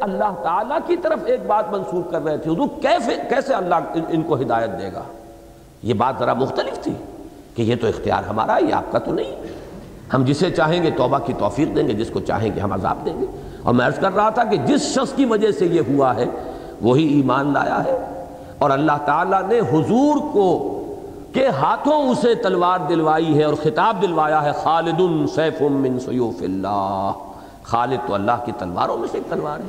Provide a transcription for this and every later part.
اللہ تعالیٰ کی طرف ایک بات منسوخ کر رہے تھے۔ حضور کیسے کیسے اللہ ان کو ہدایت دے گا؟ یہ بات ذرا مختلف تھی کہ یہ تو اختیار ہمارا یہ آپ کا تو نہیں۔ ہم جسے چاہیں گے توبہ کی توفیق دیں گے، جس کو چاہیں گے ہم عذاب دیں گے۔ اور میں عرض کر رہا تھا کہ جس شخص کی وجہ سے یہ ہوا ہے، وہی ایمان لایا ہے۔ اور اللہ تعالیٰ نے حضور کو کے ہاتھوں اسے تلوار دلوائی ہے اور خطاب دلوایا ہے خالد سیف من سیوف اللہ۔ خالد تو اللہ کی تلواروں میں سے ایک تلوار ہے۔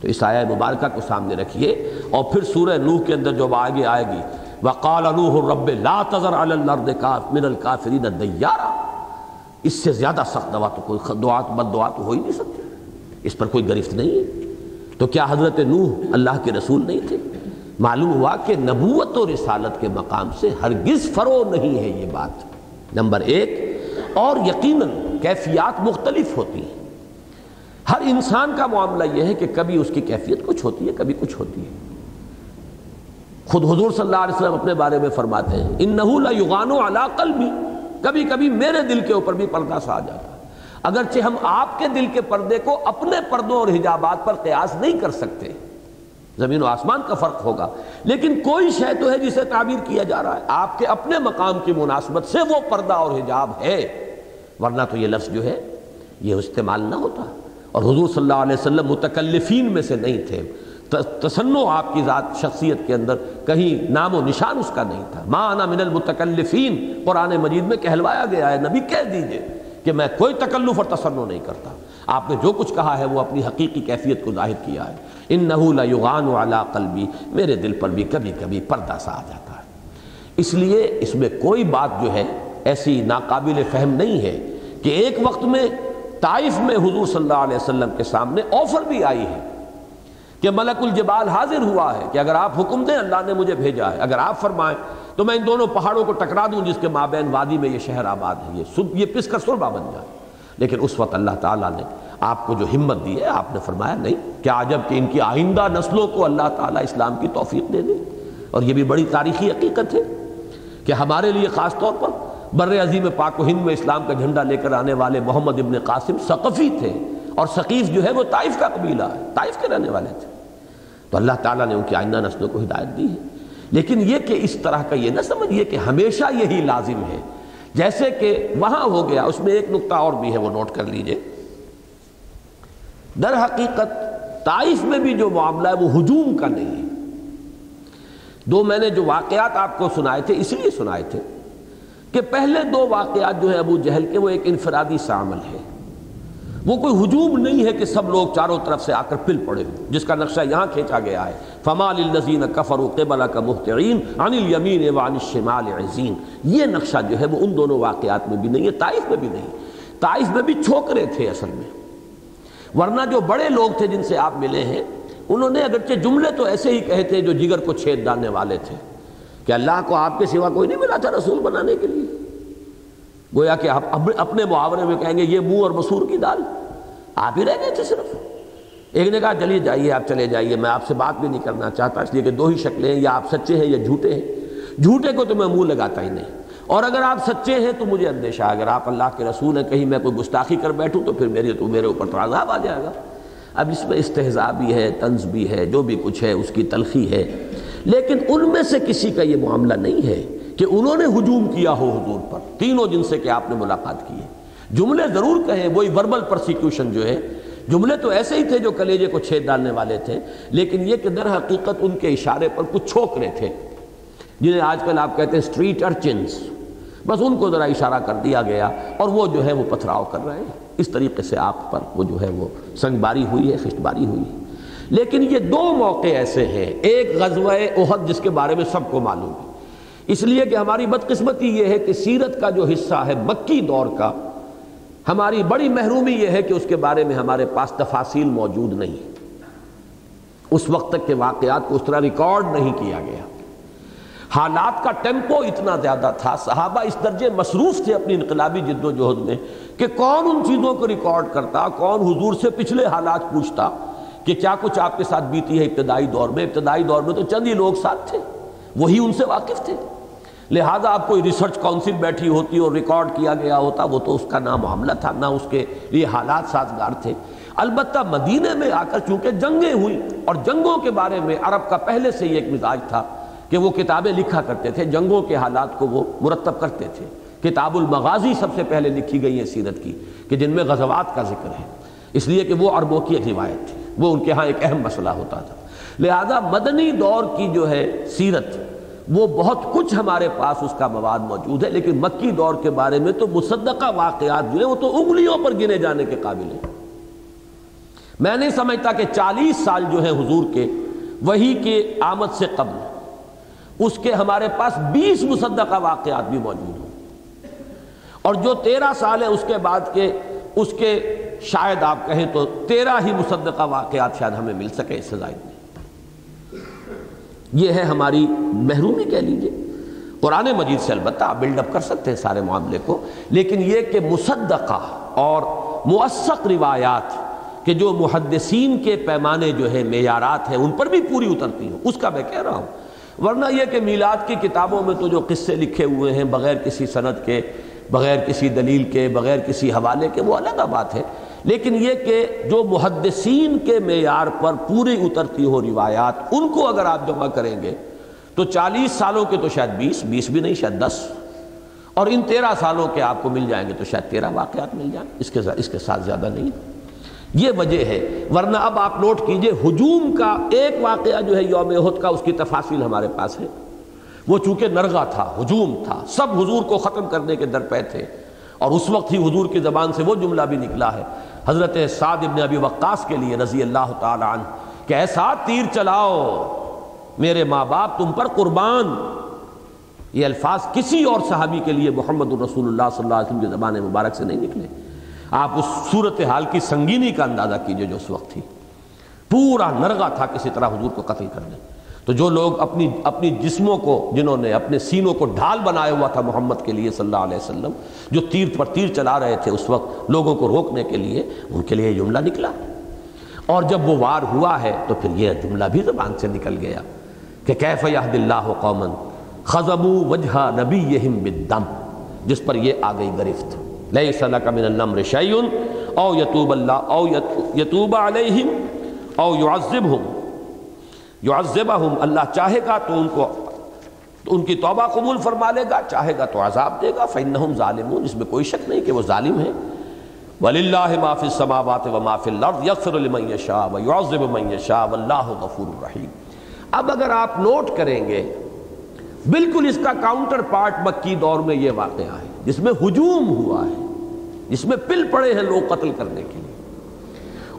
تو اس آیہ مبارکہ کو سامنے رکھیے اور پھر سورہ نوح کے اندر جو آگے آئے گی، وقال نوح رب لا تذر علی الارض من الکافرین دیارا اس سے زیادہ سخت دعا تو کوئی دعا، بد دعا تو ہو ہی نہیں سکتی۔ اس پر کوئی گرفت نہیں ہے۔ تو کیا حضرت نوح اللہ کے رسول نہیں تھے؟ معلوم ہوا کہ نبوت و رسالت کے مقام سے ہرگز فرو نہیں ہے یہ بات۔ نمبر ایک، اور یقیناً کیفیات مختلف ہوتی ہیں۔ ہر انسان کا معاملہ یہ ہے کہ کبھی اس کی کیفیت کچھ ہوتی ہے، کبھی کچھ ہوتی ہے۔ خود حضور صلی اللہ علیہ وسلم اپنے بارے میں فرماتے ہیں ان نہ قلبی۔ کبھی کبھی میرے دل کے اوپر بھی پردہ سا آ جاتا ہے۔ اگرچہ ہم آپ کے دل کے پردے کو اپنے پردوں اور حجابات پر قیاس نہیں کر سکتے۔ زمین و آسمان کا فرق ہوگا۔ لیکن کوئی شے تو ہے جسے تعبیر کیا جا رہا ہے۔ آپ کے اپنے مقام کی مناسبت سے وہ پردہ اور حجاب ہے۔ ورنہ تو یہ لفظ جو ہے، یہ استعمال نہ ہوتا۔ اور حضور صلی اللہ علیہ وسلم متکلفین میں سے نہیں تھے۔ تسنو آپ کی ذات شخصیت کے اندر کہیں نام و نشان اس کا نہیں تھا۔ ما انا من المتکلفین، قرآن مجید میں کہلوایا گیا ہے۔ نبی کہہ دیجیے کہ میں کوئی تکلف اور تسنو نہیں کرتا۔ آپ نے جو کچھ کہا ہے وہ اپنی حقیقی کیفیت کو ظاہر کیا ہے۔ ان نہ یغان والا قلبی، میرے دل پر بھی کبھی کبھی پردہ سا آ جاتا ہے۔ اس لیے اس میں کوئی بات جو ہے ایسی ناقابل فہم نہیں ہے کہ ایک وقت میں طائف میں حضور صلی اللہ علیہ وسلم کے سامنے آفر بھی آئی ہے کہ ملک الجبال حاضر ہوا ہے کہ اگر آپ حکم دیں، اللہ نے مجھے بھیجا ہے۔ اگر آپ فرمائیں تو میں ان دونوں پہاڑوں کو ٹکرا دوں جس کے مابین وادی میں یہ شہر آباد ہے۔ یہ یہ پس کر سربا بن جائے۔ لیکن اس وقت اللہ تعالیٰ نے آپ کو جو ہمت دی ہے، آپ نے فرمایا نہیں کیا عجب کہ ان کی آئندہ نسلوں کو اللہ تعالیٰ اسلام کی توفیق دے دے۔ اور یہ بھی بڑی تاریخی حقیقت ہے کہ ہمارے لیے خاص طور پر بر عظیم پاک و ہند میں اسلام کا جھنڈا لے کر آنے والے محمد ابن قاسم ثقفی تھے اور ثقیف جو ہے وہ طائف کا قبیلہ ہے، طائف کے رہنے والے تھے۔ تو اللہ تعالیٰ نے ان کی آئندہ نسلوں کو ہدایت دی ہے۔ لیکن یہ کہ اس طرح کا یہ نہ سمجھیے کہ ہمیشہ یہی لازم ہے۔ جیسے کہ وہاں ہو گیا، اس میں ایک نقطہ اور بھی ہے، وہ نوٹ کر لیجیے۔ در حقیقت طائف میں بھی جو معاملہ ہے، وہ ہجوم کا نہیں ہے۔ دو میں نے جو واقعات آپ کو سنائے تھے، اس لیے سنائے تھے۔ کہ پہلے دو واقعات جو ہیں ابو جہل کے، وہ ایک انفرادی سامل ہے۔ وہ کوئی ہجوم نہیں ہے کہ سب لوگ چاروں طرف سے آ کر پل پڑے ہوں، جس کا نقشہ یہاں کھینچا گیا ہے۔ فمال الزین کفر و قبلا کا محترین عن الیمین وعن الشمال عزین یہ نقشہ جو ہے وہ ان دونوں واقعات میں بھی نہیں ہے، طائف میں بھی نہیں طائف میں بھی چھوکرے تھے اصل میں۔ ورنہ جو بڑے لوگ تھے جن سے آپ ملے ہیں، انہوں نے اگرچہ جملے تو ایسے ہی کہے تھے جو جگر کو چھید ڈالنے والے تھے۔ کہ اللہ کو آپ کے سوا کوئی نہیں ملا تھا رسول بنانے کے لیے۔ گویا کہ آپ اپنے محاورے میں کہیں گے یہ منہ اور مسور کی دال۔ آپ ہی رہ گئے تھے صرف۔ ایک نے کہا، چلیے جائیے، آپ چلے جائیے، میں آپ سے بات بھی نہیں کرنا چاہتا، اس لیے کہ دو ہی شکلیں ہیں، یا آپ سچے ہیں یا جھوٹے ہیں۔ جھوٹے کو تو میں منہ لگاتا ہی نہیں۔ اور اگر آپ سچے ہیں تو مجھے اندیشہ اگر آپ اللہ کے رسول ہیں، کہیں میں کوئی گستاخی کر بیٹھوں تو پھر میرے تو میرے اوپر تو عذاب آ جائے گا۔ اب اس میں استحضاء بھی ہے، طنز بھی ہے، جو بھی کچھ ہے، اس کی تلخی ہے۔ لیکن ان میں سے کسی کا یہ معاملہ نہیں ہے کہ انہوں نے ہجوم کیا ہو حضور پر، تینوں جن سے کہ آپ نے ملاقات کی ہے۔ جملے ضرور کہیں، وہی وربل پرسیکیوشن جو ہے۔ جملے تو ایسے ہی تھے جو کلیجے کو چھید ڈالنے والے تھے، لیکن یہ کہ در حقیقت ان کے اشارے پر کچھ چھوکرے تھے۔ جنہیں آج کل آپ کہتے ہیں اسٹریٹ ارچنس بس ان کو ذرا اشارہ کر دیا گیا اور وہ جو ہے وہ پتھراؤ کر رہے ہیں۔ اس طریقے سے آپ پر وہ جو ہے وہ سنگ باری ہوئی ہے، خشت باری ہوئی ہے۔ لیکن یہ دو موقع ایسے ہیں، ایک غزوہ احد جس کے بارے میں سب کو معلوم ہے۔ اس لیے کہ ہماری بدقسمتی یہ ہے کہ سیرت کا جو حصہ ہے مکی دور کا، ہماری بڑی محرومی یہ ہے کہ اس کے بارے میں ہمارے پاس تفاصیل موجود نہیں اس وقت تک کے واقعات کو اس طرح ریکارڈ نہیں کیا گیا۔ حالات کا ٹیمپو اتنا زیادہ تھا، صحابہ اس درجے مصروف تھے اپنی انقلابی جد و جہد میں کہ کون ان چیزوں کو ریکارڈ کرتا، کون حضور سے پچھلے حالات پوچھتا۔ کہ کیا کچھ آپ کے ساتھ بیتی ہے ابتدائی دور میں؟ ابتدائی دور میں تو چند ہی لوگ ساتھ تھے۔ وہی ان سے واقف تھے۔ لہٰذا اب کوئی ریسرچ کونسل بیٹھی ہوتی اور ریکارڈ کیا گیا ہوتا، وہ تو اس کا نہ معاملہ تھا، نہ اس کے لیے حالات سازگار تھے۔ البتہ مدینہ میں آ کر چونکہ جنگیں ہوئی اور جنگوں کے بارے میں عرب کا پہلے سے ہی ایک مزاج تھا کہ وہ کتابیں لکھا کرتے تھے، جنگوں کے حالات کو وہ مرتب کرتے تھے۔ کتاب المغازی سب سے پہلے لکھی گئی ہے سیرت کی، کہ جن میں غزوات کا ذکر ہے۔ اس لیے کہ وہ عربوں کی ایک روایت تھی۔ وہ ان کے ہاں ایک اہم مسئلہ ہوتا تھا۔ لہذا مدنی دور کی جو ہے سیرت، وہ بہت کچھ ہمارے پاس اس کا مواد موجود ہے، لیکن مکی دور کے بارے میں تو مصدقہ واقعات جو ہیں وہ تو انگلیوں پر گنے جانے کے قابل ہیں۔ میں نہیں سمجھتا کہ چالیس سال جو ہیں حضور کے، وہی کے آمد سے قبل اس کے ہمارے پاس بیس مصدقہ واقعات بھی موجود ہوں۔ اور جو تیرہ سال ہے اس کے بعد کے، اس کے شاید آپ کہیں تو تیرہ ہی مصدقہ واقعات شاید ہمیں مل سکے، اس سے زائد میں یہ ہے ہماری محرومی کہہ لیجیے۔ قرآن مجید سے البتہ آپ بلڈ اپ کر سکتے ہیں سارے معاملے کو۔ لیکن یہ کہ مصدقہ اور مؤثق روایات کہ جو محدثین کے پیمانے جو ہیں، معیارات ہیں، ان پر بھی پوری اترتی ہوں۔ اس کا میں کہہ رہا ہوں۔ ورنہ یہ کہ میلاد کی کتابوں میں تو جو قصے لکھے ہوئے ہیں، بغیر کسی سند کے، بغیر کسی دلیل کے، بغیر کسی حوالے کے، وہ الگ بات ہے۔ لیکن یہ کہ جو محدثین کے معیار پر پوری اترتی ہو روایات، ان کو اگر آپ جمع کریں گے تو چالیس سالوں کے تو شاید بیس بیس بھی نہیں، شاید دس۔ اور ان تیرہ سالوں کے آپ کو مل جائیں گے تو شاید تیرہ واقعات مل جائیں۔ اس کے اس کے ساتھ زیادہ نہیں۔ یہ وجہ ہے۔ ورنہ اب آپ نوٹ کیجیے، ہجوم کا ایک واقعہ جو ہے یوم عہد کا، اس کی تفاصیل ہمارے پاس ہے۔ وہ چونکہ نرغہ تھا، ہجوم تھا، سب حضور کو ختم کرنے کے درپے تھے۔ اور اس وقت ہی حضور کی زبان سے وہ جملہ بھی نکلا ہے۔ حضرت سعد ابن ابی وقاص کے لیے رضی اللہ تعالی عنہ کہ اے سعد تیر چلاؤ، میرے ماں باپ تم پر قربان۔ یہ الفاظ کسی اور صحابی کے لیے محمد الرسول اللہ صلی اللہ علیہ وسلم کی زبان مبارک سے نہیں نکلے۔ آپ اس صورتحال کی سنگینی کا اندازہ کیجیے جو اس وقت تھی۔ پورا نرغہ تھا کسی طرح حضور کو قتل کرنے۔ تو جو لوگ اپنی اپنی جسموں کو جنہوں نے اپنے سینوں کو ڈھال بنایا ہوا تھا محمد کے لیے صلی اللہ علیہ وسلم، جو تیر پر تیر چلا رہے تھے اس وقت لوگوں کو روکنے کے لیے، ان کے لیے یہ جملہ نکلا۔ اور جب وہ وار ہوا ہے تو پھر یہ جملہ بھی زبان سے نکل گیا کہ کیف یہد اللہ قومن خزبو وجہ نبی بالدم، جس پر یہ آ گئی گرفت۔ لیس لک من النمر شیئن او یتوب اللہ، او یتوب علیہم، او یعذبہم۔ یعذبہم، اللہ چاہے گا تو ان کو ان کی توبہ قبول فرما لے گا، چاہے گا تو عذاب دے گا، فَإِنَّهُمْ ظَالِمُونَ، اس میں کوئی شک نہیں کہ وہ ظالم ہیں۔ وَلِلَّهِ مَا فِي السَّمَاوَاتِ وَمَا فِي الْأَرْضِ يَغْفِرُ لِمَنْ يَشَاءُ وَيُعَذِّبُ مَنْ يَشَاءُ وَاللَّهُ غَفُورٌ رَحِيمٌ۔ اب اگر آپ نوٹ کریں گے، بالکل اس کا کاؤنٹر پارٹ مکی دور میں یہ واقعہ ہے، جس میں ہجوم ہوا ہے، جس میں پل پڑے ہیں لوگ قتل کرنے کے لیے۔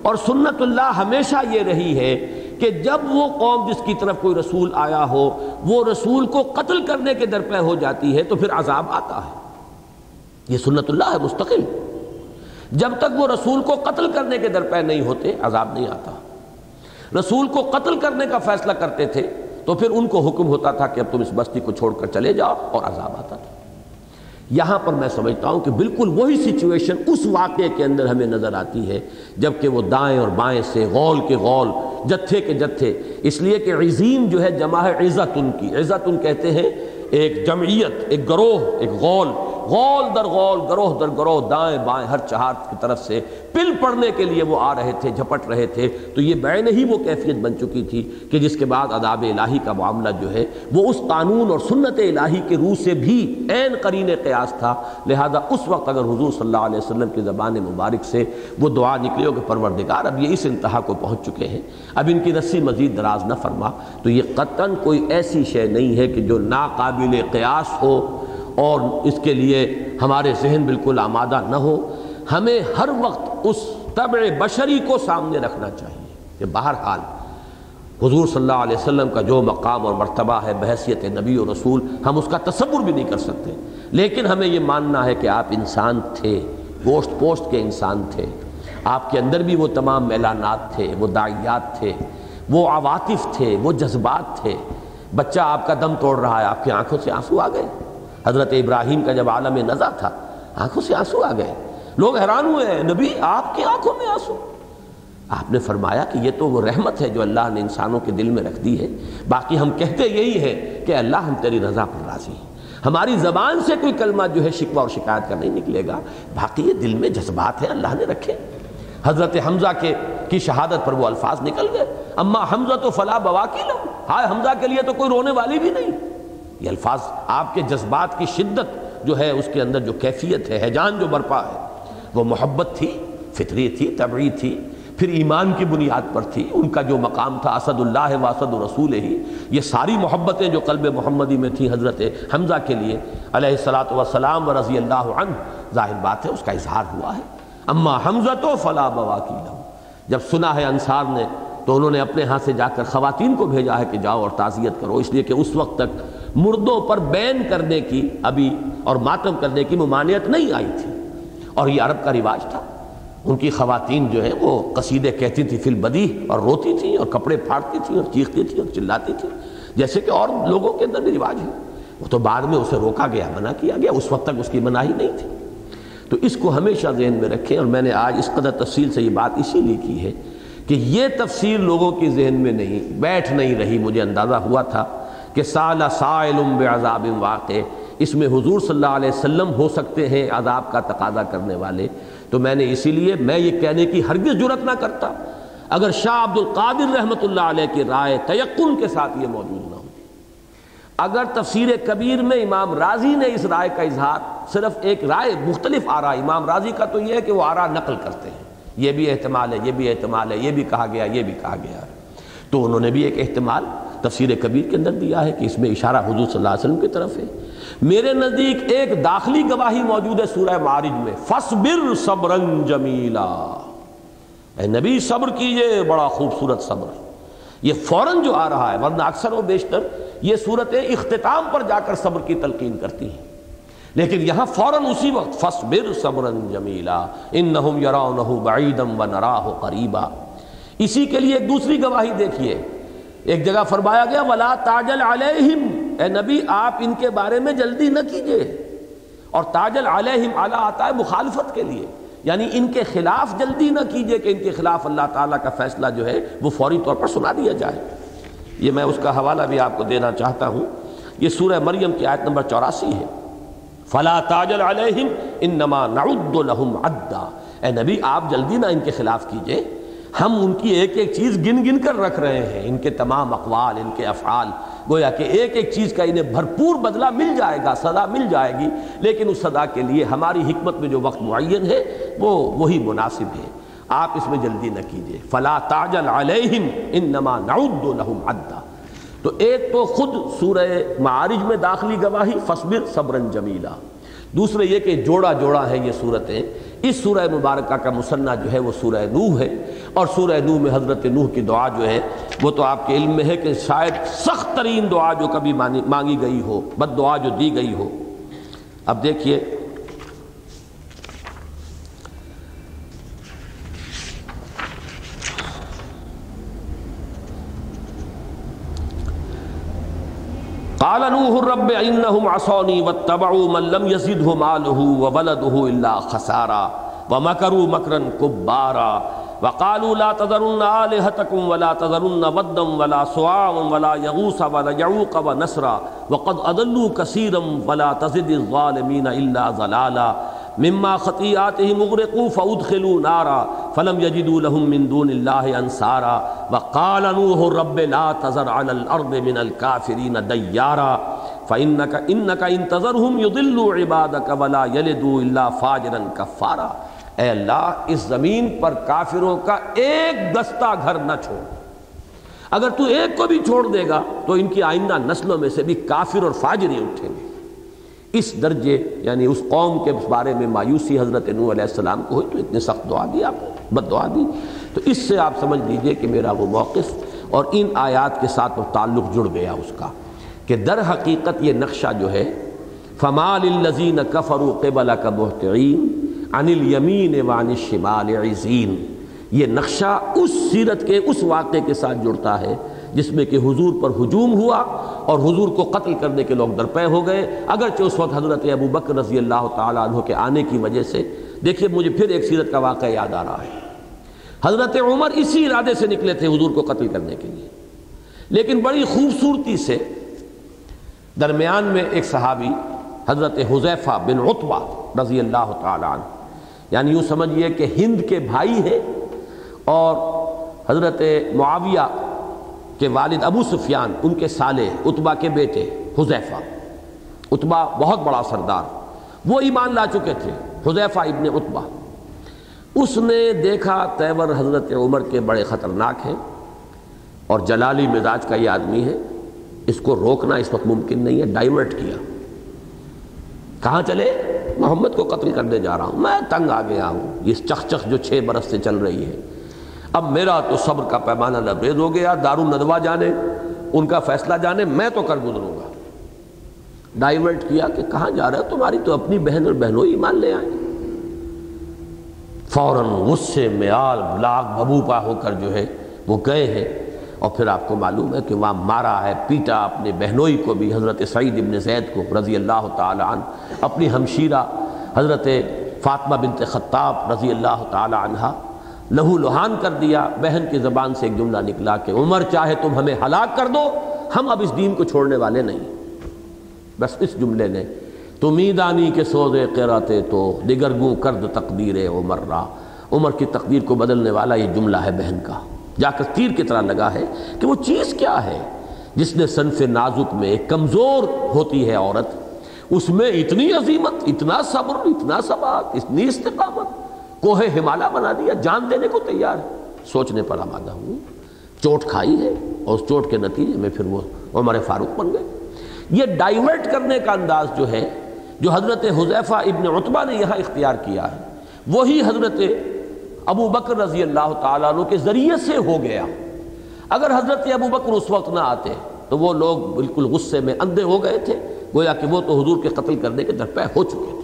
اور سنت اللہ ہمیشہ یہ رہی ہے کہ جب وہ قوم جس کی طرف کوئی رسول آیا ہو، وہ رسول کو قتل کرنے کے درپے ہو جاتی ہے تو پھر عذاب آتا ہے۔ یہ سنت اللہ ہے، مستقل۔ جب تک وہ رسول کو قتل کرنے کے درپے نہیں ہوتے، عذاب نہیں آتا۔ رسول کو قتل کرنے کا فیصلہ کرتے تھے تو پھر ان کو حکم ہوتا تھا کہ اب تم اس بستی کو چھوڑ کر چلے جاؤ اور عذاب آتا تھا۔ یہاں پر میں سمجھتا ہوں کہ بالکل وہی سچویشن اس واقعے کے اندر ہمیں نظر آتی ہے، جبکہ وہ دائیں اور بائیں سے غول کے غول جتھے کے جتھے۔ اس لیے کہ عظیم جو ہے جمع ہے عزت ان کی۔ عزت ان کہتے ہیں ایک جمعیت، ایک گروہ، ایک غول۔ غول در غول، گروہ در گروہ، دائیں بائیں، ہر چہار کی طرف سے پل پڑنے کے لیے وہ آ رہے تھے، جھپٹ رہے تھے۔ تو یہ بین ہی وہ کیفیت بن چکی تھی کہ جس کے بعد عذاب الہی کا معاملہ جو ہے، وہ اس قانون اور سنت الہی کے روح سے بھی عین قرین قیاس تھا۔ لہذا اس وقت اگر حضور صلی اللہ علیہ وسلم کی زبان مبارک سے وہ دعا نکلی ہو کہ پروردگار اب یہ اس انتہا کو پہنچ چکے ہیں، اب ان کی رسی مزید دراز نہ فرما۔ تو یہ قطن کوئی ایسی شے نہیں ہے کہ جو ناقابل قیاس ہو۔ اور اس کے لیے ہمارے ذہن بالکل آمادہ نہ ہو۔ ہمیں ہر وقت اس طبع بشری کو سامنے رکھنا چاہیے کہ بہرحال حضور صلی اللہ علیہ وسلم کا جو مقام اور مرتبہ ہے، بحثیت نبی و رسول، ہم اس کا تصور بھی نہیں کر سکتے۔ لیکن ہمیں یہ ماننا ہے کہ آپ انسان تھے، گوشت پوشت کے انسان تھے۔ آپ کے اندر بھی وہ تمام اعلانات تھے، وہ دائیات تھے، وہ عواطف تھے، وہ جذبات تھے۔ بچہ آپ کا دم توڑ رہا ہے، آپ کی آنکھوں سے آنسو آ گئے۔ حضرت ابراہیم کا جب عالم نظر تھا، آنکھوں سے آنسو آ گئے۔ لوگ حیران ہوئے ہیں، نبی، آپ کی آنکھوں میں آنسو۔ آپ نے فرمایا کہ یہ تو وہ رحمت ہے جو اللہ نے انسانوں کے دل میں رکھ دی ہے۔ باقی ہم کہتے یہی ہے کہ اللہ ہم تیری رضا پر راضی ہیں ہماری زبان سے کوئی کلمہ جو ہے شکوہ اور شکایت کا نہیں نکلے گا۔ باقی یہ دل میں جذبات ہیں، اللہ نے رکھے۔ حضرت حمزہ کے، کی شہادت پر وہ الفاظ نکل گئے۔ اما حمزہ تو فلاں بوا کی لو ہائے، حمزہ کے لیے تو کوئی رونے والی بھی نہیں۔ یہ الفاظ آپ کے جذبات کی شدت جو ہے اس کے اندر جو کیفیت ہے، حیجان جو برپا ہے، وہ محبت تھی، فطری تھی طبعی تھی، پھر ایمان کی بنیاد پر تھی۔ ان کا جو مقام تھا اسد اللہ و اسد رسول ہی یہ ساری محبتیں جو قلب محمدی میں تھیں حضرت حمزہ کے لیے، علیہ السلاۃ وسلام و رضی اللہ عنہ، ظاہر بات ہے، اس کا اظہار ہوا ہے۔ اما حمزہ تو فلاں بوا کی جب سنا ہے انصار نے، تو انہوں نے اپنے ہاتھ سے جا کر خواتین کو بھیجا ہے کہ جاؤ اور تعزیت کرو، اس لیے کہ اس وقت تک مردوں پر بین کرنے کی ابھی اور ماتم کرنے کی ممانعت نہیں آئی تھی۔ اور یہ عرب کا رواج تھا۔ ان کی خواتین جو ہیں وہ قصیدے کہتی تھیں فل بدی اور روتی تھیں اور کپڑے پھاڑتی تھیں اور چیختی تھیں اور چلاتی تھیں جیسے کہ اور لوگوں کے اندر بھی رواج ہے۔ وہ تو بعد میں اسے روکا گیا، منع کیا گیا، اس وقت تک اس کی مناہی نہیں تھی۔ تو اس کو ہمیشہ ذہن میں رکھیں، اور میں نے آج اس قدر تفصیل سے یہ بات اسی لیے کی ہے کہ یہ تفصیل لوگوں کی ذہن میں نہیں، بیٹھ نہیں رہی، مجھے اندازہ ہوا تھا۔ کہ سالہ سائل بعذاب واقع، اس میں حضور صلی اللہ علیہ وسلم ہو سکتے ہیں عذاب کا تقاضا کرنے والے۔ تو میں نے اسی لیے میں یہ کہنے کی ہرگز جرت نہ کرتا۔ اگر شاہ عبد القادر رحمۃ اللہ علیہ کی رائے تیقن کے ساتھ یہ موجود نہ ہوتی اگر تفسیر کبیر میں امام راضی نے اس رائے کا اظہار، صرف ایک رائے مختلف آ رہا امام راضی کا تو یہ ہے کہ وہ آرا نقل کرتے ہیں۔ یہ بھی احتمال ہے، یہ بھی احتمال ہے، یہ بھی کہا گیا، یہ بھی کہا گیا تو انہوں نے بھی ایک احتمال تفسیر کبیر کے اندر دیا ہے کہ اس میں اشارہ حضور صلی اللہ علیہ وسلم کی طرف ہے۔ میرے نزدیک ایک داخلی گواہی موجود ہے سورہ معارج میں۔ فصبر صبرن جمیلا۔ اے نبی، صبر کیجیے، بڑا خوبصورت صبر۔ یہ فوراً جو آ رہا ہے، ورنہ اکثر و بیشتر یہ صورت اختتام پر جا کر صبر کی تلقین کرتی ہیں۔ لیکن یہاں فوراً اسی وقت فصبر صبرن جمیلا۔ انہم یراونہ بعیدم و نراہ قریبا۔ اسی کے لیے ایک دوسری گواہی دیکھیے۔ ایک جگہ فرمایا گیا، ولا تاجل علیہم اے نبی، آپ ان کے بارے میں جلدی نہ کیجیے۔ اور تاجل علیہم اعلیٰ آتا ہے مخالفت کے لیے یعنی ان کے خلاف جلدی نہ کیجیے کہ ان کے خلاف اللہ تعالیٰ کا فیصلہ جو ہے وہ فوری طور پر سنا دیا جائے۔ یہ میں اس کا حوالہ بھی آپ کو دینا چاہتا ہوں۔ یہ سورہ مریم کی آیت نمبر چوراسی ہے۔ فلا تاجل علیہم انما نعد لهم عدا۔ اے نبی، آپ جلدی نہ ان کے خلاف کیجیے۔ ہم ان کی ایک ایک چیز گن گن کر رکھ رہے ہیں۔ ان کے تمام اقوال، ان کے افعال، گویا کہ ایک ایک چیز کا انہیں بھرپور بدلہ مل جائے گا، صدا مل جائے گی۔ لیکن اس صدا کے لیے ہماری حکمت میں جو وقت معین ہے، وہ وہی مناسب ہے۔ آپ اس میں جلدی نہ کیجیے۔ فلا تاجل علیہم انما نعد لهم عدا۔ تو ایک تو خود سورہ معارج میں داخلی گواہی فصبر صبرن جمیلہ دوسرے یہ کہ جوڑا جوڑا ہے یہ صورتیں۔ اس سورہ مبارکہ کا مسنہ جو ہے وہ سورہ نوح ہے اور سورہ نوح میں حضرت نوح کی دعا جو ہے وہ تو آپ کے علم میں ہے کہ شاید سخت ترین دعا جو کبھی مانگی گئی ہو، بد دعا جو دی گئی ہو۔ اب دیکھیے قال نوح رب انهم عصوني واتبعوا من لم يزده ماله وولده الا خسارا ومكروا مكرا كبارا وقالوا لا تذرن آلهتكم ولا تذرن ودا ولا سواعا ولا يغوس ولا يعوق ونسرا وقد أضلوا كثيرا ولا تزد الظالمين إلا ضلالا مما خطیاتہم اغرقوا فادخلوا نارا فلم یجدوا لهم من دون اللہ انصارا وقال نوح رب لا تذر على الارض من الكافرین دیارا فإنك انك ان تذرهم يضلوا عبادك ولا يلدوا الا فاجرا كفارا اے اللہ، اس زمین پر کافروں کا ایک دستہ گھر نہ چھوڑ۔ اگر تو ایک کو بھی چھوڑ دے گا، تو ان کی آئندہ نسلوں میں سے بھی کافر اور فاجر ہی اٹھیں گے۔ اس درجے یعنی اس قوم کے بارے میں مایوسی حضرت نوح علیہ السلام کو ہوئی تو اتنے سخت دعا دی آپ بد دعا دی۔ تو اس سے آپ سمجھ لیجیے کہ میرا وہ موقف اور ان آیات کے ساتھ وہ تعلق جڑ گیا اس کا کہ در حقیقت یہ نقشہ جو ہے فمال الزین کفر قبل کا بہترین عن الیمین وعن الشمال عزین یہ نقشہ اس سیرت کے، اس واقعے کے ساتھ جڑتا ہے جس میں کہ حضور پر ہجوم ہوا اور حضور کو قتل کرنے کے لوگ درپے ہو گئے۔ اگرچہ اس وقت حضرت ابو بکر رضی اللہ تعالیٰ عنہ کے آنے کی وجہ سے، دیکھیے مجھے پھر ایک سیرت کا واقعہ یاد آ رہا ہے۔ حضرت عمر اسی ارادے سے نکلے تھے حضور کو قتل کرنے کے لیے۔ لیکن بڑی خوبصورتی سے درمیان میں ایک صحابی، حضرت حذیفہ بن عطبہ رضی اللہ تعالیٰ عنہ یعنی یوں سمجھیے کہ ہند کے بھائی ہیں اور حضرت معاویہ کے والد ابو سفیان، ان کے سالے اتبا کے بیٹے حذیفہ۔ اتبا بہت بڑا سردار، وہ ایمان لا چکے تھے، حذیفہ ابن اتبا اس نے دیکھا تیور حضرت عمر کے بڑے خطرناک ہیں اور جلالی مزاج کا یہ آدمی ہے، اس کو روکنا اس وقت ممکن نہیں ہے، ڈائیورٹ کیا۔ کہاں چلے؟ محمد کو قتل کرنے جا رہا ہوں۔ میں تنگ آ گیا ہوں، یہ چخ چخ جو چھ برس سے چل رہی ہے۔ اب میرا تو صبر کا پیمانہ لبریز ہو گیا، دارو ندوا جانے، ان کا فیصلہ جانے، میں تو کر گزروں گا۔ ڈائیورٹ کیا کہ کہاں جا رہا ہے تمہاری تو اپنی بہن اور بہنوں ہی مان لے آئیں فوراً غصے میں آل بلاک ببوپا ہو کر جو ہے وہ گئے ہیں۔ اور پھر آپ کو معلوم ہے کہ وہاں مارا ہے، پیٹا اپنے بہنوئی کو بھی، حضرت سعید ابن زید کو رضی اللہ تعالی عنہ، اپنی ہمشیرہ حضرت فاطمہ بنت خطاب رضی اللہ تعالی عنہ۔ لہو لہان کر دیا، بہن کی زبان سے ایک جملہ نکلا کہ عمر چاہے تم ہمیں ہلاک کر دو، ہم اب اس دین کو چھوڑنے والے نہیں۔ بس اس جملے نے، تمیدانی کے سوزے قیراتے تو دگرگوں کرد تقدیر عمر را۔ عمر کی تقدیر کو بدلنے والا یہ جملہ ہے بہن کا۔ جا کر تیر کی طرح لگا ہے کہ وہ چیز کیا ہے؟ جس نے صنف نازک میں کمزور ہوتی ہے عورت، اس میں اتنی عظیمت، اتنا صبر، اتنا ثبات اتنی استقامت۔ کوہ ہمالہ بنا دیا، جان دینے کو تیار ہے۔ سوچنے پر آمادہ ہوں۔ چوٹ کھائی ہے اور اس چوٹ کے نتیجے میں پھر وہ عمر فاروق بن گئے۔ یہ ڈائیورٹ کرنے کا انداز جو ہے، جو حضرت حضیفہ ابن عطبہ نے یہاں اختیار کیا ہے، وہی حضرت ابو بکر رضی اللہ تعالیٰ عنہ کے ذریعے سے ہو گیا۔ اگر حضرت ابو بکر اس وقت نہ آتے، تو وہ لوگ بالکل غصے میں اندھے ہو گئے تھے۔ گویا کہ وہ تو حضور کے قتل کرنے کے درپے ہو چکے تھے۔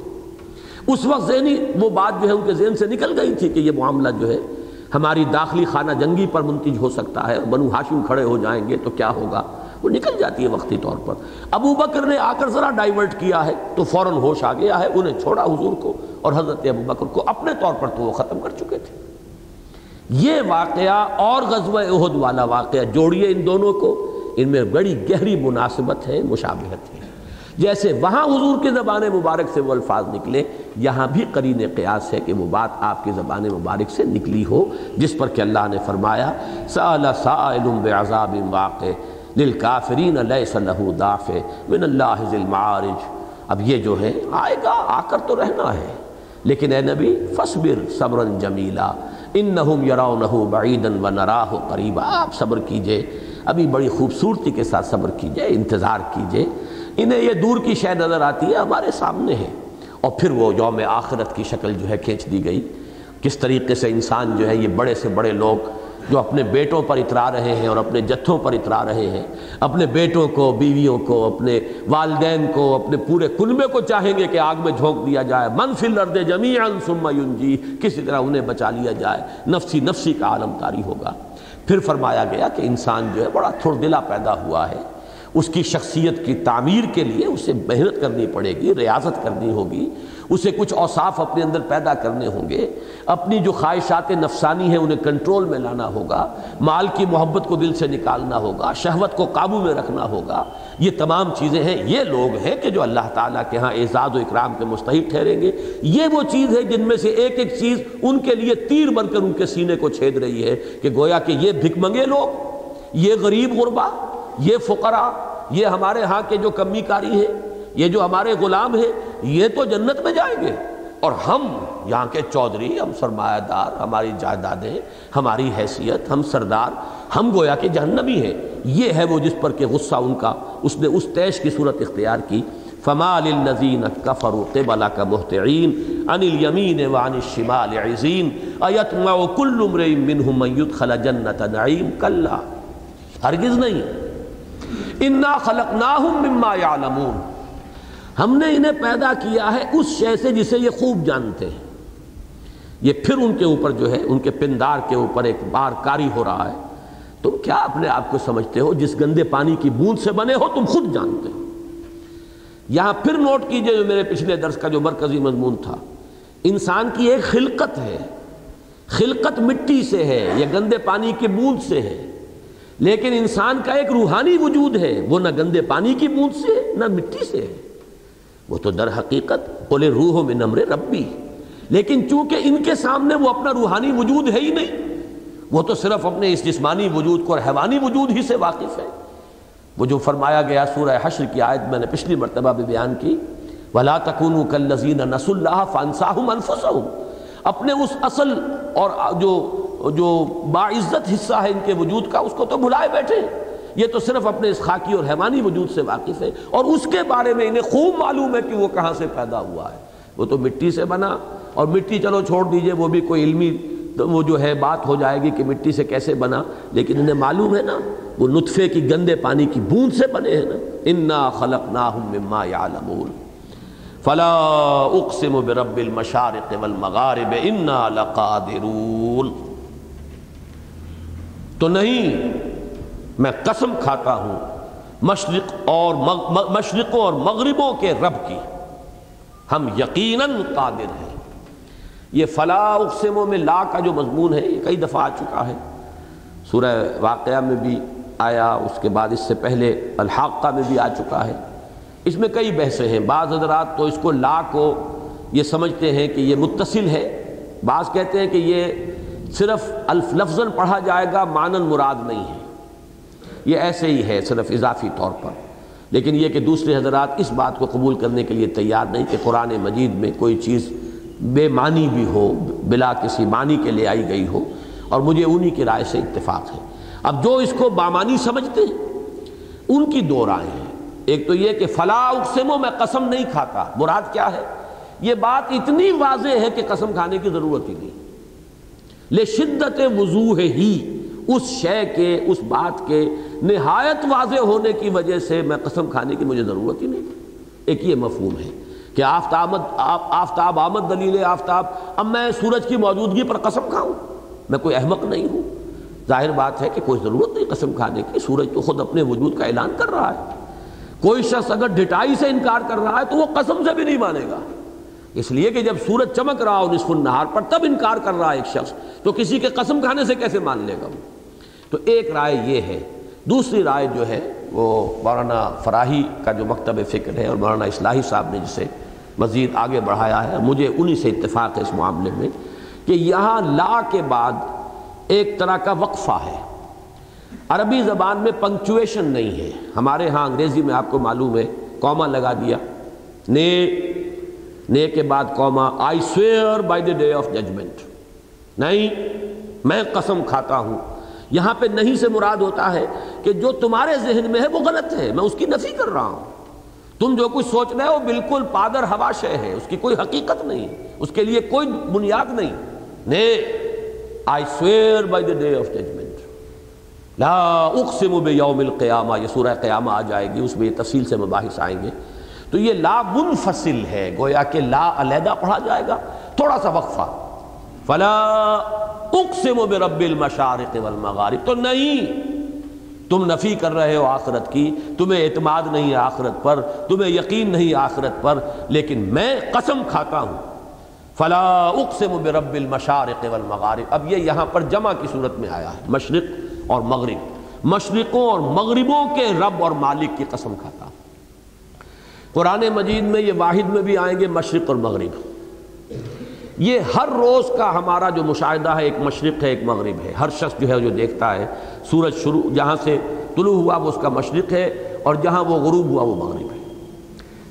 اس وقت ذہنی وہ بات جو ہے ان کے ذہن سے نکل گئی تھی کہ یہ معاملہ جو ہے ہماری داخلی خانہ جنگی پر منتج ہو سکتا ہے بنو ہاشم کھڑے ہو جائیں گے تو کیا ہوگا؟ وہ نکل جاتی ہے وقتی طور پر۔ ابو بکر نے آ کر ذرا ڈائیورٹ کیا ہے تو فوراً ہوش آ گیا ہے، انہیں چھوڑا حضور کو اور حضرت ابو بکر کو اپنے طور پر تو وہ ختم کر چکے تھے۔ یہ واقعہ اور غزوہ احد والا واقعہ جوڑیے ان دونوں کو۔ ان میں بڑی گہری مناسبت ہے، مشابہت ہے۔ جیسے وہاں حضور کے زبان مبارک سے وہ الفاظ نکلے، یہاں بھی قرین قیاس ہے کہ وہ بات آپ کی زبان مبارک سے نکلی ہو، جس پر کہ اللہ نے فرمایا، سأل سائل بعذاب واقع، للکافرین لیس له دافع، من اللہ ذی المعارج۔ اب یہ جو ہے، آئے گا، آ کر تو رہنا ہے۔ لیکن اے نبی فصبر صبرا جمیلا، انہم یرونہ بعیدا ونراہ قریبا۔ آپ صبر کیجیے، ابھی بڑی خوبصورتی کے ساتھ صبر کیجیے، انتظار کیجیے۔ انہیں یہ دور کی شے نظر آتی ہے، ہمارے سامنے ہے۔ اور پھر وہ یوم آخرت کی شکل جو ہے کھینچ دی گئی۔ کس طریقے سے انسان جو ہے یہ بڑے سے بڑے لوگ جو اپنے بیٹوں پر اترا رہے ہیں اور اپنے جتھوں پر اترا رہے ہیں، اپنے بیٹوں کو، بیویوں کو، اپنے والدین کو، اپنے پورے کنبے کو چاہیں گے کہ آگ میں جھونک دیا جائے۔ من فی الارض جمیعا ثم ینجی، کسی طرح انہیں بچا لیا جائے۔ نفسی نفسی کا عالم تاری ہوگا۔ پھر فرمایا گیا کہ انسان جو ہے بڑا تھوڑ دلا پیدا ہوا ہے۔ اس کی شخصیت کی تعمیر کے لیے اسے محنت کرنی پڑے گی، ریاضت کرنی ہوگی، اسے کچھ اوصاف اپنے اندر پیدا کرنے ہوں گے۔ اپنی جو خواہشات نفسانی ہیں انہیں کنٹرول میں لانا ہوگا، مال کی محبت کو دل سے نکالنا ہوگا، شہوت کو قابو میں رکھنا ہوگا۔ یہ تمام چیزیں ہیں، یہ لوگ ہیں کہ جو اللہ تعالیٰ کے ہاں اعزاز و اکرام کے مستحق ٹھہریں گے۔ یہ وہ چیز ہے جن میں سے ایک ایک چیز ان کے لیے تیر بن کر ان کے سینے کو چھید رہی ہے کہ گویا کہ یہ بھک منگے لوگ، یہ غریب غربا یہ فقراء، یہ ہمارے ہاں کے جو کمی کاری ہے، یہ جو ہمارے غلام ہیں یہ تو جنت میں جائیں گے۔ اور ہم یہاں کے چودھری، ہم سرمایہ دار، ہماری جائیدادیں، ہماری حیثیت، ہم سردار، ہم گویا کہ جہنمی ہیں۔ یہ ہے وہ جس پر کہ غصہ ان کا، اس نے اس تیش کی صورت اختیار کی۔ فما للذین کفروا قبلک مہتعین عن الیمین وعن الشمال عزین ایتمع کل امرئ منہم من يدخل جنت نعیم کلا ہرگز نہیں۔ انا خلقناہم مما یعلمون ہم نے انہیں پیدا کیا ہے اس شے سے جسے یہ خوب جانتے ہیں۔ یہ پھر ان کے اوپر جو ہے، ان کے پندار کے اوپر ایک بار کاری ہو رہا ہے۔ تم کیا اپنے آپ کو سمجھتے ہو؟ جس گندے پانی کی بوند سے بنے ہو، تم خود جانتے ہو۔ یہاں پھر نوٹ کیجیے جو میرے پچھلے درس کا جو مرکزی مضمون تھا۔ انسان کی ایک خلقت ہے۔ خلقت مٹی سے ہے یا گندے پانی کی بوند سے ہے۔ لیکن انسان کا ایک روحانی وجود ہے، وہ نہ گندے پانی کی بوند سے، نہ مٹی سے ہے۔ وہ تو در حقیقت بولے روح من امر ربی۔ لیکن چونکہ ان کے سامنے وہ اپنا روحانی وجود ہے ہی نہیں، وہ تو صرف اپنے اس جسمانی وجود کو اور حیوانی وجود ہی سے واقف ہے۔ وہ جو فرمایا گیا سورہ حشر کی آیت میں نے پچھلی مرتبہ بھی بیان کی، ولا تکون کلزین نس اللہ فنساہم انفسہم اپنے اس اصل اور جو جو باعزت حصہ ہے ان کے وجود کا، اس کو تو بھلائے بیٹھے یہ تو صرف اپنے اس خاکی اور حیوانی وجود سے واقف ہے اور اس کے بارے میں انہیں خوب معلوم ہے کہ وہ کہاں سے پیدا ہوا ہے۔ وہ تو مٹی سے بنا۔ اور مٹی چلو چھوڑ دیجیے، وہ بھی کوئی علمی وہ جو ہے بات ہو جائے گی کہ مٹی سے کیسے بنا۔ لیکن انہیں معلوم ہے نا، وہ نطفے کی گندے پانی کی بوند سے بنے ہیں نا۔ انا خلق مما یعلمون فلا اقسم برب المشارق والمغارب انا لقادرون۔ تو نہیں، میں قسم کھاتا ہوں مشرق اور مشرقوں اور مغربوں کے رب کی۔ ہم یقیناً قادر ہیں۔ یہ فلاح اقسموں میں لا کا جو مضمون ہے، یہ کئی دفعہ آ چکا ہے۔ سورہ واقعہ میں بھی آیا، اس کے بعد اس سے پہلے الحاقہ میں بھی آ چکا ہے۔ اس میں کئی بحثیں ہیں۔ بعض حضرات تو اس کو لا کو یہ سمجھتے ہیں کہ یہ متصل ہے۔ بعض کہتے ہیں کہ یہ صرف الف لفظ پڑھا جائے گا، مانن مراد نہیں ہے۔ یہ ایسے ہی ہے، صرف اضافی طور پر۔ لیکن یہ کہ دوسرے حضرات اس بات کو قبول کرنے کے لیے تیار نہیں کہ قرآن مجید میں کوئی چیز بے معنی بھی ہو، بلا کسی معنی کے لے آئی گئی ہو۔ اور مجھے انہی کی رائے سے اتفاق ہے۔ اب جو اس کو بامانی سمجھتے ہیں، ان کی دو رائے ہیں۔ ایک تو یہ کہ فلاں اقسموں میں قسم نہیں کھاتا۔ مراد کیا ہے؟ یہ بات اتنی واضح ہے کہ قسم کھانے کی ضرورت ہی نہیں۔ لے شدت وضوح ہی اس شے کے، اس بات کے نہایت واضح ہونے کی وجہ سے میں قسم کھانے کی مجھے ضرورت ہی نہیں ایک یہ مفہوم ہے کہ آفتاب آفتاب آمد دلیل آفتاب، اب میں سورج کی موجودگی پر قسم کھاؤں۔ میں کوئی احمق نہیں ہوں۔ ظاہر بات ہے کہ کوئی ضرورت نہیں قسم کھانے کی، سورج تو خود اپنے وجود کا اعلان کر رہا ہے۔ کوئی شخص اگر ڈٹائی سے انکار کر رہا ہے تو وہ قسم سے بھی نہیں مانے گا۔ اس لیے کہ جب سورج چمک رہا ہو نصف النہار پر تب انکار کر رہا ہے ایک شخص، تو کسی کے قسم کھانے سے کیسے مان لے گا وہ؟ تو ایک رائے یہ ہے، دوسری رائے جو ہے، وہ مولانا فراہی کا جو مکتب فکر ہے اور مولانا اصلاحی صاحب نے جسے مزید آگے بڑھایا ہے، مجھے انہی سے اتفاق ہے اس معاملے میں کہ یہاں لا کے بعد ایک طرح کا وقفہ ہے۔ عربی زبان میں پنکچویشن نہیں ہے۔ ہمارے ہاں انگریزی میں آپ کو معلوم ہے کوما لگا دیا۔ نے نے کے بعد کوما I swear by the day of judgment نہیں، میں قسم کھاتا ہوں۔ یہاں پہ نہیں سے مراد ہوتا ہے کہ جو تمہارے ذہن میں ہے وہ غلط ہے، میں اس کی نفی کر رہا ہوں۔ تم جو کچھ سوچ رہے ہو بالکل پادر ہوا شے ہے، اس کی کوئی حقیقت نہیں، اس کے لیے کوئی بنیاد نہیں۔ نے I swear by the day of judgment لا اقسم بیوم القیامہ، یہ سورہ قیامہ آ جائے گی، اس میں یہ تفصیل سے مباحث آئیں گے۔ تو یہ لا منفصل ہے، گویا کہ لا علیحدہ پڑھا جائے گا۔ تھوڑا سا وقفہ۔ فلا اقسم برب المشارق والمغارب۔ تو نہیں، تم نفی کر رہے ہو آخرت کی، تمہیں اعتماد نہیں ہے آخرت پر، تمہیں یقین نہیں آخرت پر، لیکن میں قسم کھاتا ہوں۔ فلا اقسم برب المشارق والمغارب۔ اب یہ یہاں پر جمع کی صورت میں آیا ہے۔ مشرق اور مغرب۔ مشرقوں اور مغربوں کے رب اور مالک کی قسم کھاتا ہوں۔ قرآن مجید میں یہ واحد میں بھی آئیں گے، مشرق اور مغرب۔ یہ ہر روز کا ہمارا جو مشاہدہ ہے، ایک مشرق ہے، ایک مغرب ہے۔ ہر شخص جو ہے، جو دیکھتا ہے، سورج شروع، جہاں سے طلوع ہوا، وہ اس کا مشرق ہے، اور جہاں وہ غروب ہوا، وہ مغرب ہے۔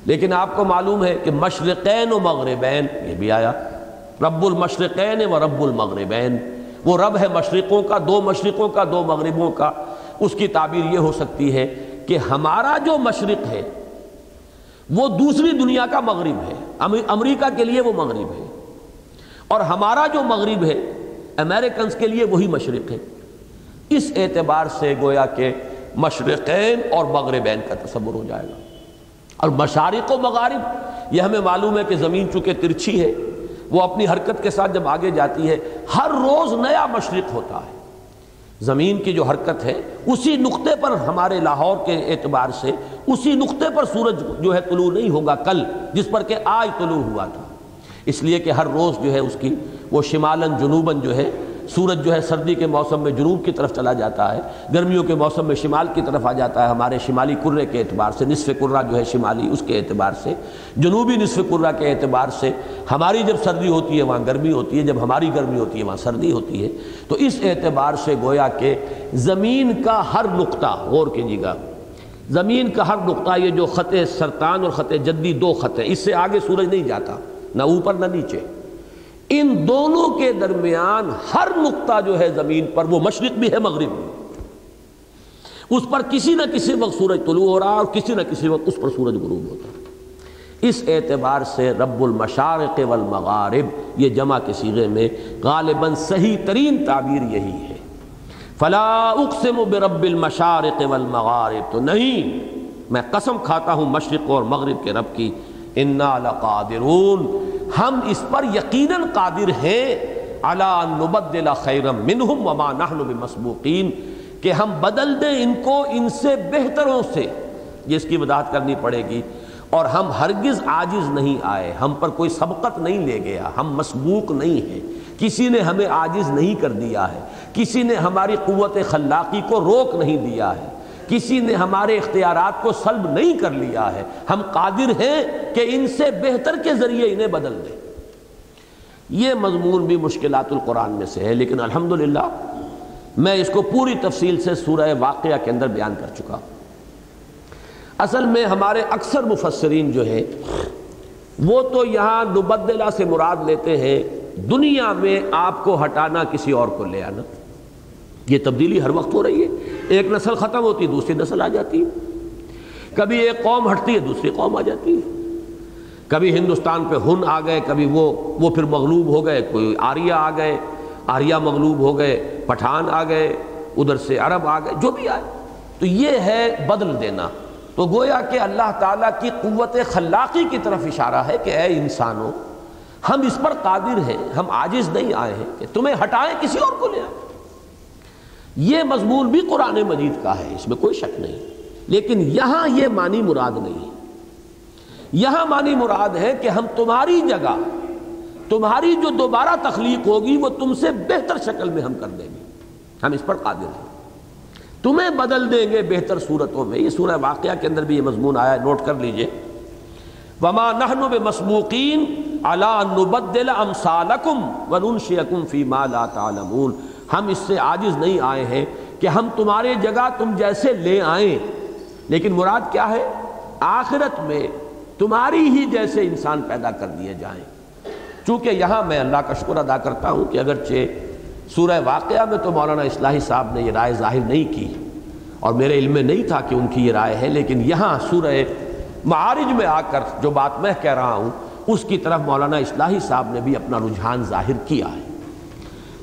لیکن آپ کو معلوم ہے کہ مشرقین و مغربین، یہ بھی آیا، رب المشرقین و رب المغربین۔ وہ رب ہے مشرقوں کا، دو مشرقوں کا، دو مغربوں کا۔ اس کی تعبیر یہ ہو سکتی ہے کہ ہمارا جو مشرق ہے وہ دوسری دنیا کا مغرب ہے امریکہ کے لیے وہ مغرب ہے۔ اور ہمارا جو مغرب ہے امریکنز کے لیے وہی مشرق ہے۔ اس اعتبار سے گویا کہ مشرقین اور مغربین کا تصور ہو جائے گا۔ اور مشارق و مغارب، یہ ہمیں معلوم ہے کہ زمین چونکہ ترچھی ہے، وہ اپنی حرکت کے ساتھ جب آگے جاتی ہے، ہر روز نیا مشرق ہوتا ہے۔ زمین کی جو حرکت ہے، اسی نقطے پر ہمارے لاہور کے اعتبار سے، اسی نقطے پر سورج جو ہے طلوع نہیں ہوگا کل، جس پر کہ آج طلوع ہوا تھا۔ اس لیے کہ ہر روز جو ہے اس کی وہ شمالن جنوباً جو ہے سورج جو ہے سردی کے موسم میں جنوب کی طرف چلا جاتا ہے، گرمیوں کے موسم میں شمال کی طرف آ جاتا ہے، ہمارے شمالی کرے کے اعتبار سے، نصف کرہ جو ہے شمالی اس کے اعتبار سے، جنوبی نصف کرہ کے اعتبار سے ہماری جب سردی ہوتی ہے، وہاں گرمی ہوتی ہے، جب ہماری گرمی ہوتی ہے، وہاں سردی ہوتی ہے، تو اس اعتبار سے گویا کہ زمین کا ہر نقطہ، غور کیجیے گا، زمین کا ہر نقطہ، یہ جو خط سرطان اور خط جدی دو خط ہیں اس سے آگے سورج نہیں جاتا، نہ اوپر نہ نیچے۔ ان دونوں کے درمیان ہر نقطہ جو ہے زمین پر، وہ مشرق بھی ہے، مغرب بھی اس پر کسی نہ کسی وقت سورج طلوع ہو رہا اور کسی نہ کسی وقت اس پر سورج غروب ہوتا اس اعتبار سے رب المشارق والمغارب، یہ جمع کے سیغے میں غالباً صحیح ترین تعبیر یہی ہے۔ فلا اقسم برب المشارق والمغارب، تو نہیں، میں قسم کھاتا ہوں مشرق اور مغرب کے رب کی۔ انا لقادرون ہم اس پر یقیناً قادر ہیں، علا نبدل خیرم منہم وما نحن بمسبوقین کہ ہم بدل دیں ان کو ان سے بہتروں سے جس کی وضاحت کرنی پڑے گی۔ اور ہم ہرگز عاجز نہیں آئے، ہم پر کوئی سبقت نہیں لے گیا، ہم مسبوق نہیں ہیں۔ کسی نے ہمیں عاجز نہیں کر دیا ہے، کسی نے ہماری قوت خلاقی کو روک نہیں دیا ہے۔ کسی نے ہمارے اختیارات کو سلب نہیں کر لیا ہے۔ ہم قادر ہیں کہ ان سے بہتر کے ذریعے انہیں بدل دیں۔ یہ مضمون بھی مشکلات القرآن میں سے ہے، لیکن الحمدللہ میں اس کو پوری تفصیل سے سورہ واقعہ کے اندر بیان کر چکا اصل میں ہمارے اکثر مفسرین جو ہیں، وہ تو یہاں نبدلہ سے مراد لیتے ہیں، دنیا میں آپ کو ہٹانا کسی اور کو لے آنا۔ یہ تبدیلی ہر وقت ہو رہی ہے۔ ایک نسل ختم ہوتی ہے، دوسری نسل آ جاتی ہے۔ کبھی ایک قوم ہٹتی ہے، دوسری قوم آ جاتی ہے۔ کبھی ہندوستان پہ ہن آ گئے، کبھی وہ وہ پھر مغلوب ہو گئے۔ کوئی آریہ آ گئے، آریہ مغلوب ہو گئے، پٹھان آ گئے، ادھر سے عرب آ گئے، جو بھی آئے۔ تو یہ ہے بدل دینا۔ تو گویا کہ اللہ تعالیٰ کی قوت خلاقی کی طرف اشارہ ہے کہ اے انسانوں، ہم اس پر قادر ہیں، ہم عاجز نہیں آئے ہیں کہ تمہیں ہٹائیں، کسی اور کو لے آئیں۔ یہ مضمون بھی قرآن مجید کا ہے، اس میں کوئی شک نہیں۔ لیکن یہاں یہ معنی مراد نہیں یہاں معنی مراد ہے کہ ہم تمہاری جگہ، تمہاری جو دوبارہ تخلیق ہوگی، وہ تم سے بہتر شکل میں ہم کر دیں گے۔ ہم اس پر قادر ہیں۔ تمہیں بدل دیں گے بہتر صورتوں میں۔ یہ سورہ واقعہ کے اندر بھی یہ مضمون آیا ہے نوٹ کر لیجیے۔ وما نحن بمسبوقین علا نبدل امثالکم وننشئکم فی ما لا تعلمون۔ ہم اس سے عاجز نہیں آئے ہیں کہ ہم تمہارے جگہ تم جیسے لے آئیں۔ لیکن مراد کیا ہے؟ آخرت میں تمہاری ہی جیسے انسان پیدا کر دیے جائیں۔ چونکہ یہاں میں اللہ کا شکر ادا کرتا ہوں کہ اگرچہ سورہ واقعہ میں تو مولانا اصلاحی صاحب نے یہ رائے ظاہر نہیں کی اور میرے علم میں نہیں تھا کہ ان کی یہ رائے ہے، لیکن یہاں سورہ معارج میں آ کر جو بات میں کہہ رہا ہوں، اس کی طرف مولانا اصلاحی صاحب نے بھی اپنا رجحان ظاہر کیا ہے۔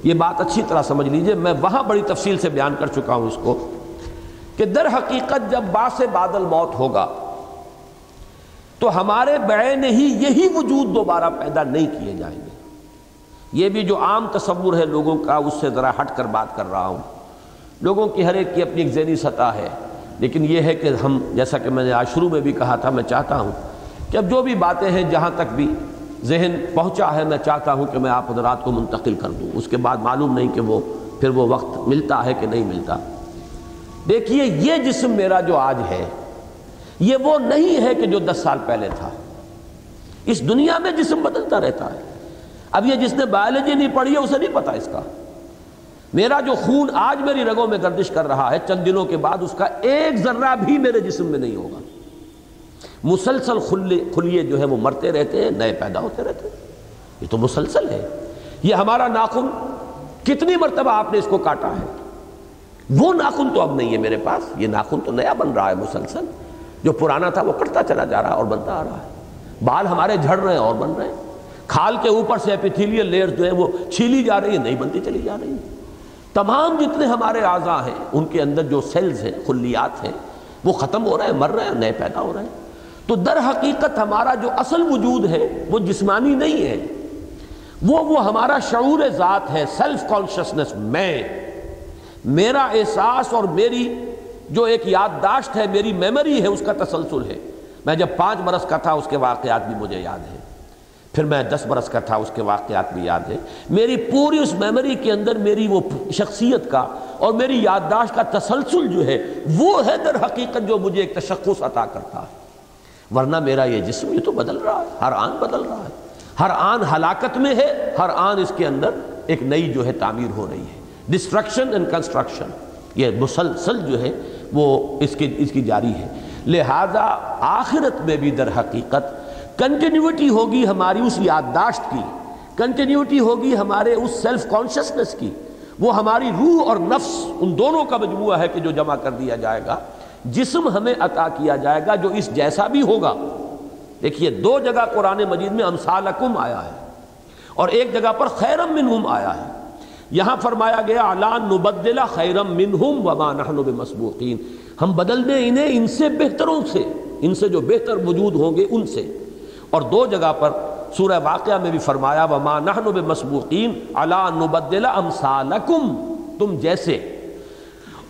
یہ بات اچھی طرح سمجھ لیجیے، میں وہاں بڑی تفصیل سے بیان کر چکا ہوں اس کو کہ در حقیقت جب باس بادل موت ہوگا تو ہمارے بین ہی یہی وجود دوبارہ پیدا نہیں کیے جائیں گے۔ یہ بھی جو عام تصور ہے لوگوں کا، اس سے ذرا ہٹ کر بات کر رہا ہوں۔ لوگوں کی ہر ایک کی اپنی ایک ذہنی سطح ہے، لیکن یہ ہے کہ ہم، جیسا کہ میں نے آج شروع میں بھی کہا تھا، میں چاہتا ہوں کہ اب جو بھی باتیں ہیں، جہاں تک بھی ذہن پہنچا ہے، میں چاہتا ہوں کہ میں آپ حضرات کو منتقل کر دوں۔ اس کے بعد معلوم نہیں کہ وہ پھر وہ وقت ملتا ہے کہ نہیں ملتا۔ دیکھیے، یہ جسم میرا جو آج ہے، یہ وہ نہیں ہے کہ جو دس سال پہلے تھا۔ اس دنیا میں جسم بدلتا رہتا ہے۔ اب یہ جس نے بایولوجی نہیں پڑھی ہے، اسے نہیں پتا اس کا۔ میرا جو خون آج میری رگوں میں گردش کر رہا ہے، چند دنوں کے بعد اس کا ایک ذرہ بھی میرے جسم میں نہیں ہوگا۔ مسلسل کھلیے جو ہے وہ مرتے رہتے ہیں، نئے پیدا ہوتے رہتے ہیں۔ یہ تو مسلسل ہے۔ یہ ہمارا ناخن کتنی مرتبہ آپ نے اس کو کاٹا ہے؟ وہ ناخن تو اب نہیں ہے میرے پاس۔ یہ ناخن تو نیا بن رہا ہے مسلسل۔ جو پرانا تھا وہ کٹتا چلا جا رہا ہے اور بنتا آ رہا ہے۔ بال ہمارے جھڑ رہے ہیں اور بن رہے ہیں۔ کھال کے اوپر سے ایپیتھیلیل لیئر جو ہے وہ چھیلی جا رہی ہے نہیں بنتی چلی جا رہی ہے تمام جتنے ہمارے اعضاء ہیں، ان کے اندر جو سیلز ہیں خلیات ہیں، وہ ختم ہو رہے ہیں، مر رہے ہیں، نئے پیدا ہو رہے ہیں۔ تو در حقیقت ہمارا جو اصل وجود ہے وہ جسمانی نہیں ہے۔ وہ وہ ہمارا شعور ذات ہے سیلف کانشسنس میں میرا احساس اور میری جو ایک یادداشت ہے، میری میموری ہے، اس کا تسلسل ہے۔ میں جب پانچ برس کا تھا، اس کے واقعات بھی مجھے یاد ہیں۔ پھر میں دس برس کا تھا، اس کے واقعات بھی یاد ہے میری پوری اس میموری کے اندر میری وہ شخصیت کا اور میری یادداشت کا تسلسل جو ہے، وہ ہے در حقیقت جو مجھے ایک تشخص عطا کرتا ہے۔ ورنہ میرا یہ جسم یہ تو بدل رہا ہے، ہر آن بدل رہا ہے۔ ہر آن ہلاکت میں ہے، ہر آن اس کے اندر ایک نئی جو ہے تعمیر ہو رہی ہے۔ ڈسٹرکشن اینڈ کنسٹرکشن یہ مسلسل جو ہے وہ اس کی اس کی جاری ہے۔ لہذا آخرت میں بھی در حقیقت کنٹینیوٹی ہوگی ہماری اس یادداشت کی۔ کنٹینیوٹی ہوگی ہمارے اس سیلف کانشسنس کی۔ وہ ہماری روح اور نفس ان دونوں کا مجموعہ ہے کہ جو جمع کر دیا جائے گا۔ جسم ہمیں عطا کیا جائے گا جو اس جیسا بھی ہوگا۔ دیکھیے، دو جگہ قرآن مجید میں امثالکم آیا ہے اور ایک جگہ پر خیرم منہم آیا ہے۔ یہاں فرمایا گیا اعلان نبدلہ خیرم منہم وما نحن بمسبوقین۔ ہم بدل دیں انہیں ان سے بہتروں سے، ان سے جو بہتر وجود ہوں گے ان سے۔ اور دو جگہ پر سورہ واقعہ میں بھی فرمایا، وما نحن بمسبوقین الا نبدل امثالکم۔ تم جیسے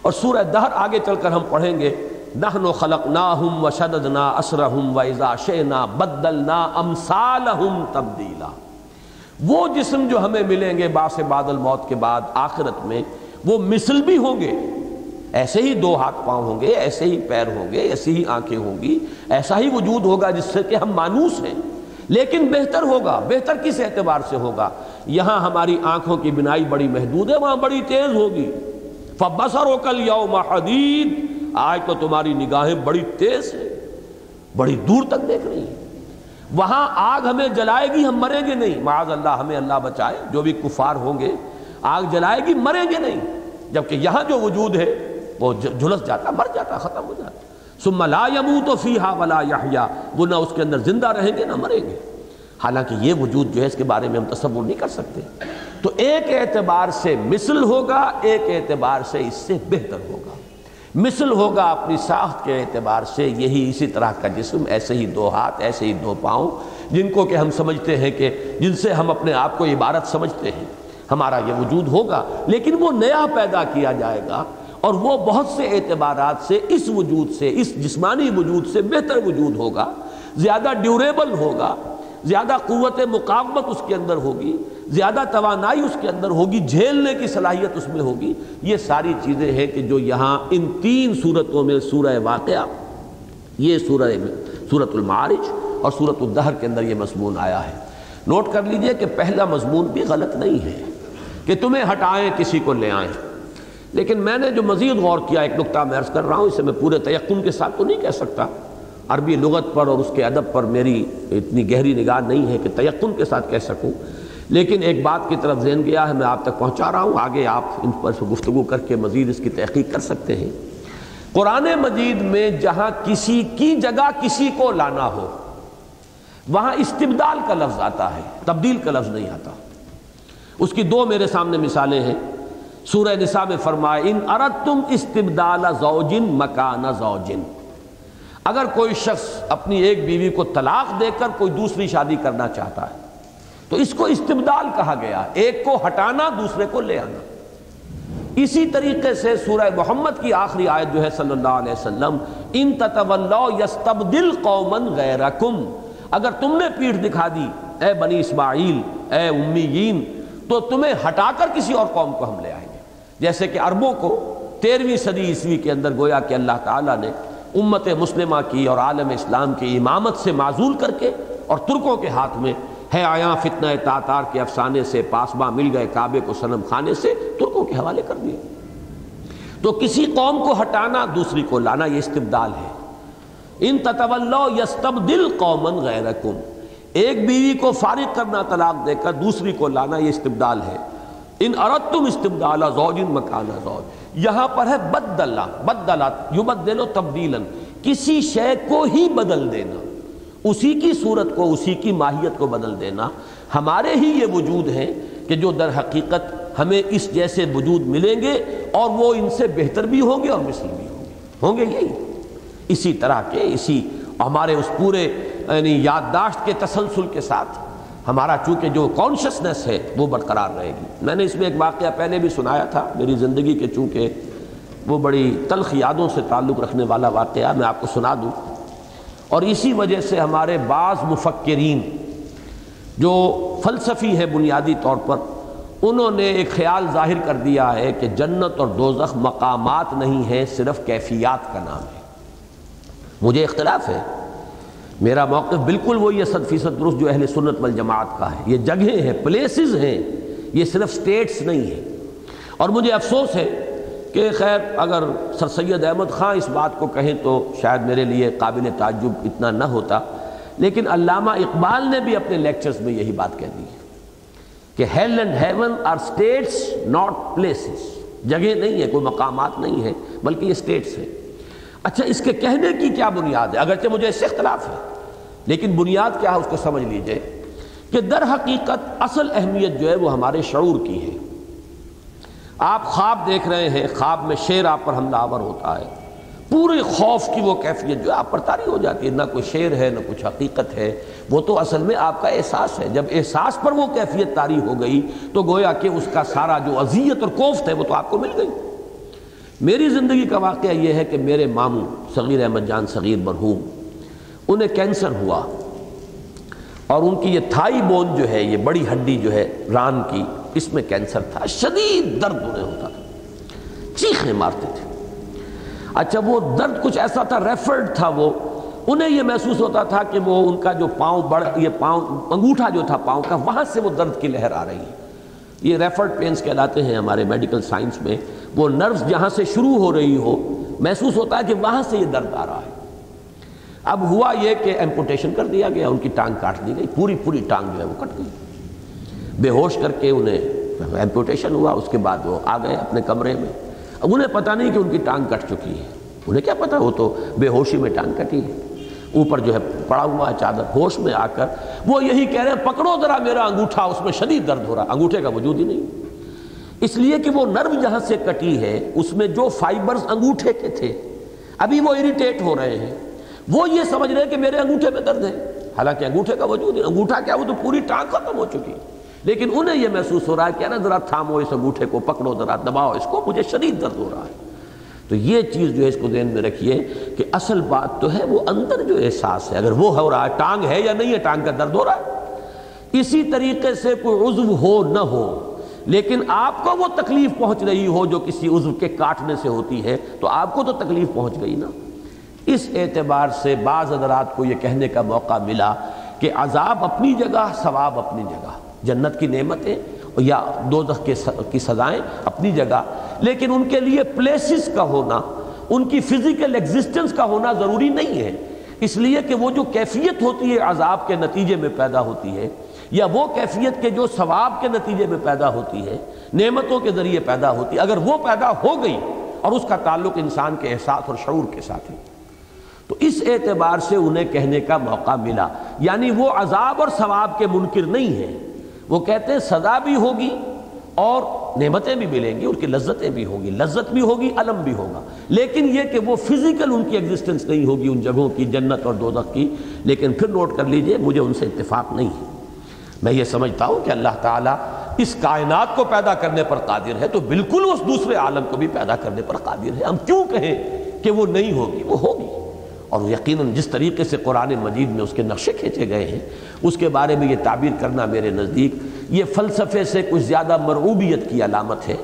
اور سورہ دہر آگے چل کر ہم پڑھیں گے نحن خلقناہم وشددنا اسرہم واذا شئنا بدلنا امثالہم تبدیلا۔ وہ جسم جو ہمیں ملیں گے باس بادل موت کے بعد آخرت میں، وہ مثل بھی ہوں گے۔ ایسے ہی دو ہاتھ پاؤں ہوں گے، ایسے ہی پیر ہوں گے، ایسی ہی آنکھیں ہوں گی، ایسا ہی وجود ہوگا جس سے کہ ہم مانوس ہیں۔ لیکن بہتر ہوگا، بہتر کس اعتبار سے ہوگا؟ یہاں ہماری آنکھوں کی بنائی بڑی محدود ہے، وہاں بڑی تیز ہوگی۔ فبصر و کل یوم حدید۔ آج تو تمہاری نگاہیں بڑی تیز ہیں، بڑی دور تک دیکھ رہی ہیں۔ وہاں آگ ہمیں جلائے گی، ہم مریں گے نہیں۔ معاذ اللہ، ہمیں اللہ بچائے، جو بھی کفار ہوں گے، آگ جلائے گی، مریں گے نہیں۔ جبکہ یہاں جو وجود ہے، وہ جھلس جاتا، مر جاتا، ختم ہو جاتا۔ ثم لا يموت فيها ولا يحيا وہ نہ اس کے اندر زندہ رہیں گے، نہ مریں گے۔ حالانکہ یہ وجود جو ہے اس کے بارے میں ہم تصور نہیں کر سکتے۔ تو ایک اعتبار سے مثل ہوگا، ایک اعتبار سے اس سے بہتر ہوگا۔ مثل ہوگا اپنی ساخت کے اعتبار سے، یہی اسی طرح کا جسم، ایسے ہی دو ہاتھ، ایسے ہی دو پاؤں، جن کو کہ ہم سمجھتے ہیں کہ جن سے ہم اپنے آپ کو عبارت سمجھتے ہیں۔ ہمارا یہ وجود ہوگا، لیکن وہ نیا پیدا کیا جائے گا اور وہ بہت سے اعتبارات سے اس وجود سے، اس جسمانی وجود سے بہتر وجود ہوگا، زیادہ ڈیوریبل ہوگا۔ زیادہ قوت مقاومت اس کے اندر ہوگی، زیادہ توانائی اس کے اندر ہوگی، جھیلنے کی صلاحیت اس میں ہوگی۔ یہ ساری چیزیں ہیں کہ جو یہاں ان تین صورتوں میں سورہ واقعہ، یہ سورہ سورت المعارج اور سورت الدہر کے اندر یہ مضمون آیا ہے۔ نوٹ کر لیجیے کہ پہلا مضمون بھی غلط نہیں ہے کہ تمہیں ہٹائیں، کسی کو لے آئیں۔ لیکن میں نے جو مزید غور کیا، ایک نقطہ میں عرض کر رہا ہوں، اسے میں پورے تیقن کے ساتھ تو نہیں کہہ سکتا۔ عربی لغت پر اور اس کے ادب پر میری اتنی گہری نگاہ نہیں ہے کہ تیقن کے ساتھ کہہ سکوں۔ لیکن ایک بات کی طرف ذہن گیا ہے، میں آپ تک پہنچا رہا ہوں۔ آگے آپ ان پر گفتگو کر کے مزید اس کی تحقیق کر سکتے ہیں۔ قرآن مجید میں جہاں کسی کی جگہ کسی کو لانا ہو، وہاں استبدال کا لفظ آتا ہے، تبدیل کا لفظ نہیں آتا۔ اس کی دو میرے سامنے مثالیں ہیں۔ سورہ نساء میں فرمائے ان ارد تم استبدال زوجن مکان زوجن اگر کوئی شخص اپنی ایک بیوی کو طلاق دے کر کوئی دوسری شادی کرنا چاہتا ہے، تو اس کو استبدال کہا گیا، ایک کو ہٹانا، دوسرے کو لے آنا۔ اسی طریقے سے سورہ محمد کی آخری آیت جو ہے صلی اللہ علیہ وسلم، ان یستبدل قومن غیرکم۔ اگر تم نے پیٹھ دکھا دی، اے بنی اسماعیل، اے امیین، تو تمہیں ہٹا کر کسی اور قوم کو ہم لے آئیں گے۔ جیسے کہ عربوں کو تیرہویں صدی عیسوی کے اندر گویا کہ اللہ تعالیٰ نے امت مسلمہ کی اور عالم اسلام کی امامت سے معذول کر کے اور ترکوں کے ہاتھ میں ہے آیا فتنہ تاتار کے افسانے سے، پاسباں مل گئے کعبے کو سنم خانے سے، ترکوں کے حوالے کر دیے۔ تو کسی قوم کو ہٹانا، دوسری کو لانا، یہ استبدال ہے۔ ان تطولو یستبدل قومن غیرکم۔ ایک بیوی کو فارغ کرنا، طلاق دے کر دوسری کو لانا، یہ استبدال ہے۔ ان اردتم استبدال زوج مکانہ زوج۔ یہاں پر ہے بدلا بدلا یبدلو تبدیلا، کسی شے کو ہی بدل دینا، اسی کی صورت کو، اسی کی ماہیت کو بدل دینا۔ ہمارے ہی یہ وجود ہیں کہ جو در حقیقت ہمیں اس جیسے وجود ملیں گے اور وہ ان سے بہتر بھی ہوں گے اور مثل بھی ہوں گے۔ ہوں گے یہی۔ اسی طرح کے، اسی ہمارے اس پورے یعنی یادداشت کے تسلسل کے ساتھ۔ ہمارا چونکہ جو کانشسنس ہے وہ برقرار رہے گی۔ میں نے اس میں ایک واقعہ پہلے بھی سنایا تھا، میری زندگی کے چونکہ وہ بڑی تلخ یادوں سے تعلق رکھنے والا واقعہ میں آپ کو سنا دوں۔ اور اسی وجہ سے ہمارے بعض مفکرین جو فلسفی ہے بنیادی طور پر، انہوں نے ایک خیال ظاہر کر دیا ہے کہ جنت اور دوزخ مقامات نہیں ہیں، صرف کیفیات کا نام ہے۔ مجھے اختلاف ہے۔ میرا موقف بالکل وہی ہے، صد فیصد درست جو اہل سنت والجماعت کا ہے۔ یہ جگہیں ہیں پلیسز ہیں۔ یہ صرف سٹیٹس نہیں ہیں۔ اور مجھے افسوس ہے کہ خیر، اگر سر سید احمد خان اس بات کو کہیں تو شاید میرے لیے قابل تعجب اتنا نہ ہوتا۔ لیکن علامہ اقبال نے بھی اپنے لیکچرز میں یہی بات کہہ دی ہے کہ hell and heaven are states not places جگہ نہیں ہے کوئی مقامات نہیں ہے بلکہ یہ سٹیٹس ہیں۔ اچھا اس کے کہنے کی کیا بنیاد ہے؟ اگرچہ مجھے اس سے اختلاف ہے، لیکن بنیاد کیا ہے اس کو سمجھ لیجیے کہ در حقیقت اصل اہمیت جو ہے وہ ہمارے شعور کی ہے۔ آپ خواب دیکھ رہے ہیں، خواب میں شیر آپ پر حملہ آور ہوتا ہے۔ پورے خوف کی وہ کیفیت جو آپ پر تاری ہو جاتی ہے۔ نہ کوئی شیر ہے، نہ کچھ حقیقت ہے۔ وہ تو اصل میں آپ کا احساس ہے۔ جب احساس پر وہ کیفیت تاری ہو گئی تو گویا کہ اس کا سارا جو اذیت اور کوفت ہے وہ تو آپ کو مل گئی۔ میری زندگی کا واقعہ یہ ہے کہ میرے ماموں صغیر احمد جان صغیر مرحوم، انہیں کینسر ہوا اور ان کی یہ تھائی بون جو ہے، یہ بڑی ہڈی جو ہے ران کی، اس میں کینسر تھا، شدید درد انہیں ہوتا تھا۔ چیخیں مارتے تھے۔ اچھا وہ درد کچھ ایسا تھا، ریفرڈ تھا وہ، انہیں یہ محسوس ہوتا تھا کہ وہ ان کا جو پاؤں بڑھ، یہ پاؤں، انگوٹھا جو تھا پاؤں کا، وہاں سے وہ درد کی لہر آ رہی۔ ہے یہ ریفرڈ پینس کہلاتے ہیں ہمارے میڈیکل سائنس میں، وہ نروز جہاں سے شروع ہو رہی ہو، محسوس ہوتا ہے کہ وہاں سے یہ درد آ رہا ہے۔ اب ہوا یہ کہ ایمپوٹیشن کر دیا گیا، ان کی ٹانگ کاٹ دی گئی، پوری پوری ٹانگ جو ہے وہ کٹ گئی۔ بے ہوش کر کے انہیں ایمپوٹیشن ہوا، اس کے بعد وہ آ گئے اپنے کمرے میں۔ اب انہیں پتہ نہیں کہ ان کی ٹانگ کٹ چکی ہے۔ انہیں کیا پتہ، وہ تو بے ہوشی میں ٹانگ کٹی ہے۔ اوپر جو ہے پڑا ہوا ہے چادر، ہوش میں آ کر وہ یہی کہہ رہے ہیں، پکڑو ذرا میرا انگوٹھا، اس میں شدید درد ہو رہا انگوٹھے کا وجود ہی نہیں۔ اس لیے کہ وہ نرو جہاں سے کٹی ہے، اس میں جو فائبرز انگوٹھے کے تھے، ابھی وہ اریٹیٹ ہو رہے ہیں۔ وہ یہ سمجھ رہے ہیں کہ میرے انگوٹھے میں درد ہے۔ حالانکہ انگوٹھے کا وجود ہے، انگوٹھا کیا، وہ تو پوری ٹانگ ختم ہو چکی۔ لیکن انہیں یہ محسوس ہو رہا ہے کہ نا ذرا تھامو اس انگوٹھے کو، پکڑو ذرا، دباؤ اس کو، مجھے شدید درد ہو رہا ہے۔ تو یہ چیز جو ہے اس کو ذہن میں رکھیے کہ اصل بات تو ہے وہ اندر جو احساس ہے، اگر وہ ہو رہا ہے، ٹانگ ہے یا نہیں ہے، ٹانگ کا درد ہو رہا ہے۔ اسی طریقے سے کوئی عضو ہو نہ ہو، لیکن آپ کو وہ تکلیف پہنچ رہی ہو جو کسی عضو کے کاٹنے سے ہوتی ہے، تو آپ کو تو تکلیف پہنچ گئی نا۔ اس اعتبار سے بعض حضرات کو یہ کہنے کا موقع ملا کہ عذاب اپنی جگہ، ثواب اپنی جگہ۔ جنت کی نعمتیں، یا دو کی سزائیں اپنی جگہ۔ لیکن ان کے لیے پلیسز کا ہونا، ان کی فزیکل ایگزسٹنس کا ہونا ضروری نہیں ہے۔ اس لیے کہ وہ جو کیفیت ہوتی ہے عذاب کے نتیجے میں پیدا ہوتی ہے، یا وہ کیفیت کے جو ثواب کے نتیجے میں پیدا ہوتی ہے، نعمتوں کے ذریعے پیدا ہوتی ہے اگر وہ پیدا ہو گئی اور اس کا تعلق انسان کے احساس اور شعور کے ساتھ ہے۔ تو اس اعتبار سے انہیں کہنے کا موقع ملا۔ یعنی وہ عذاب اور ثواب کے منکر نہیں ہیں۔ وہ کہتے ہیں سزا بھی ہوگی اور نعمتیں بھی ملیں گی، ان کی لذتیں بھی ہوں گی۔ لذت بھی ہوگی، علم بھی ہوگا۔ لیکن یہ کہ وہ فزیکل ان کی ایگزسٹنس نہیں ہوگی، ان جگہوں کی جنت اور دوزخ کی۔ لیکن پھر نوٹ کر لیجیے، مجھے ان سے اتفاق نہیں ہے۔ میں یہ سمجھتا ہوں کہ اللہ تعالیٰ اس کائنات کو پیدا کرنے پر قادر ہے، تو بالکل اس دوسرے عالم کو بھی پیدا کرنے پر قادر ہے۔ ہم کیوں کہیں کہ وہ نہیں ہوگی؟ وہ ہوگی۔ اور یقیناً جس طریقے سے قرآن مجید میں اس کے نقشے کھینچے گئے ہیں، اس کے بارے میں یہ تعبیر کرنا میرے نزدیک، یہ فلسفے سے کچھ زیادہ مرعوبیت کی علامت ہے۔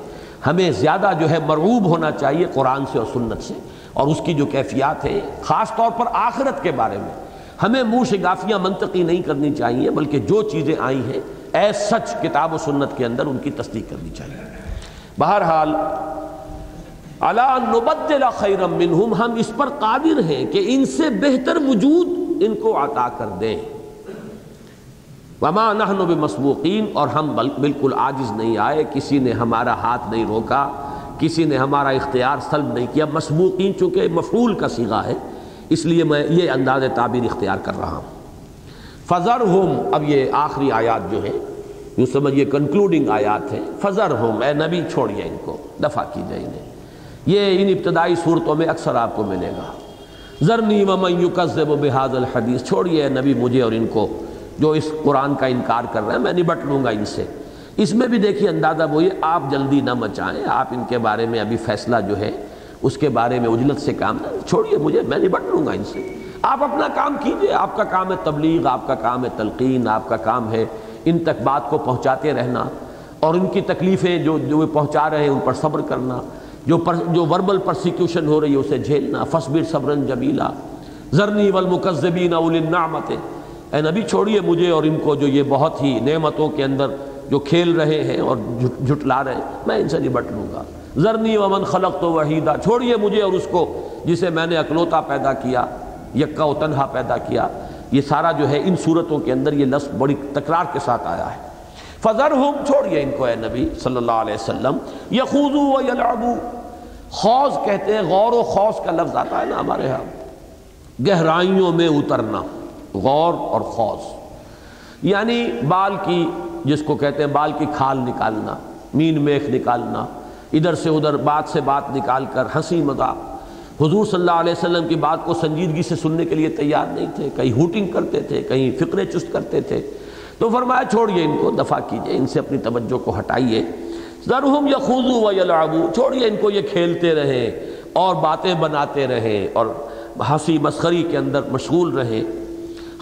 ہمیں زیادہ جو ہے مرعوب ہونا چاہیے قرآن سے اور سنت سے، اور اس کی جو کیفیات ہے خاص طور پر آخرت کے بارے میں۔ ہمیں منہ شگافیاں منطقی نہیں کرنی چاہیے، بلکہ جو چیزیں آئی ہیں اے سچ کتاب و سنت کے اندر ان کی تصدیق کرنی چاہیے۔ بہرحال اللہ نبدل خیرم منہم، ہم اس پر قادر ہیں کہ ان سے بہتر وجود ان کو عطا کر دیں۔ وما نحن بمسبوقین، اور ہم بالکل عاجز نہیں آئے، کسی نے ہمارا ہاتھ نہیں روکا، کسی نے ہمارا اختیار سلب نہیں کیا۔ مسبوقین چونکہ مفعول کا سیغہ ہے، اس لیے میں یہ انداز تعبیر اختیار کر رہا ہوں۔ فضر ہوم اب یہ آخری آیات جو ہے، یوں سمجھئے کنکلوڈنگ آیات ہیں۔ فضر ہوم اے نبی، چھوڑیے ان کو، دفع کیجیے انہیں۔ یہ ان ابتدائی صورتوں میں اکثر آپ کو ملے گا۔ ذرنی ومن یکذب بہذا الحدیث، چھوڑیے نبی مجھے اور ان کو جو اس قرآن کا انکار کر رہے ہیں، میں نبٹ لوں گا ان سے۔ اس میں بھی دیکھیے اندازہ وہی آپ جلدی نہ مچائیں، آپ ان کے بارے میں ابھی فیصلہ جو ہے، اس کے بارے میں اجلت سے کام نہ چھوڑیے مجھے، میں نبٹ لوں گا ان سے۔ آپ اپنا کام کیجیے، آپ کا کام ہے تبلیغ، آپ کا کام ہے تلقین، آپ کا کام ہے ان تک بات کو پہنچاتے رہنا اور ان کی تکلیفیں جو جو پہنچا رہے ہیں، ان پر صبر کرنا۔ جو پر جو وربل پرسیکیوشن ہو رہی ہے، اسے جھیلنا فصبر صبرن جمیلا، ذرنی والمکذبین اول النعمت، اے نبی چھوڑیے مجھے اور ان کو جو یہ بہت ہی نعمتوں کے اندر جو کھیل رہے ہیں اور جھٹلا رہے ہیں، میں ان سے نبٹ لوں گا۔ ذرنی ومن خلق تو وحیدہ چھوڑیے مجھے اور اس کو جسے میں نے اکلوتا پیدا کیا، یکا و تنہا پیدا کیا۔ یہ سارا جو ہے ان صورتوں کے اندر یہ لفظ بڑی تکرار کے ساتھ آیا ہے۔ فضر ہم چھوڑیے ان کو اے نبی صلی اللہ علیہ وسلم، یخوضو و یلعبو خوض کہتے ہیں، غور و خوض کا لفظ آتا ہے نا ہمارے ہاں۔ گہرائیوں میں اترنا، غور اور خوض۔ یعنی بال کی، جس کو کہتے ہیں، بال کی کھال نکالنا، مین میخ نکالنا، ادھر سے ادھر، بات سے بات نکال کر ہنسی مذاق۔ حضور صلی اللہ علیہ وسلم کی بات کو سنجیدگی سے سننے کے لیے تیار نہیں تھے، کہیں ہوٹنگ کرتے تھے، کہیں فکرے چست کرتے تھے۔ تو فرمایا چھوڑیے ان کو، دفاع کیجیے، ان سے اپنی توجہ کو ہٹائیے۔ ذرہم یا خوضو و یلعبو چھوڑیے ان کو، یہ کھیلتے رہیں اور باتیں بناتے رہیں اور ہنسی مسخری کے اندر مشغول رہیں۔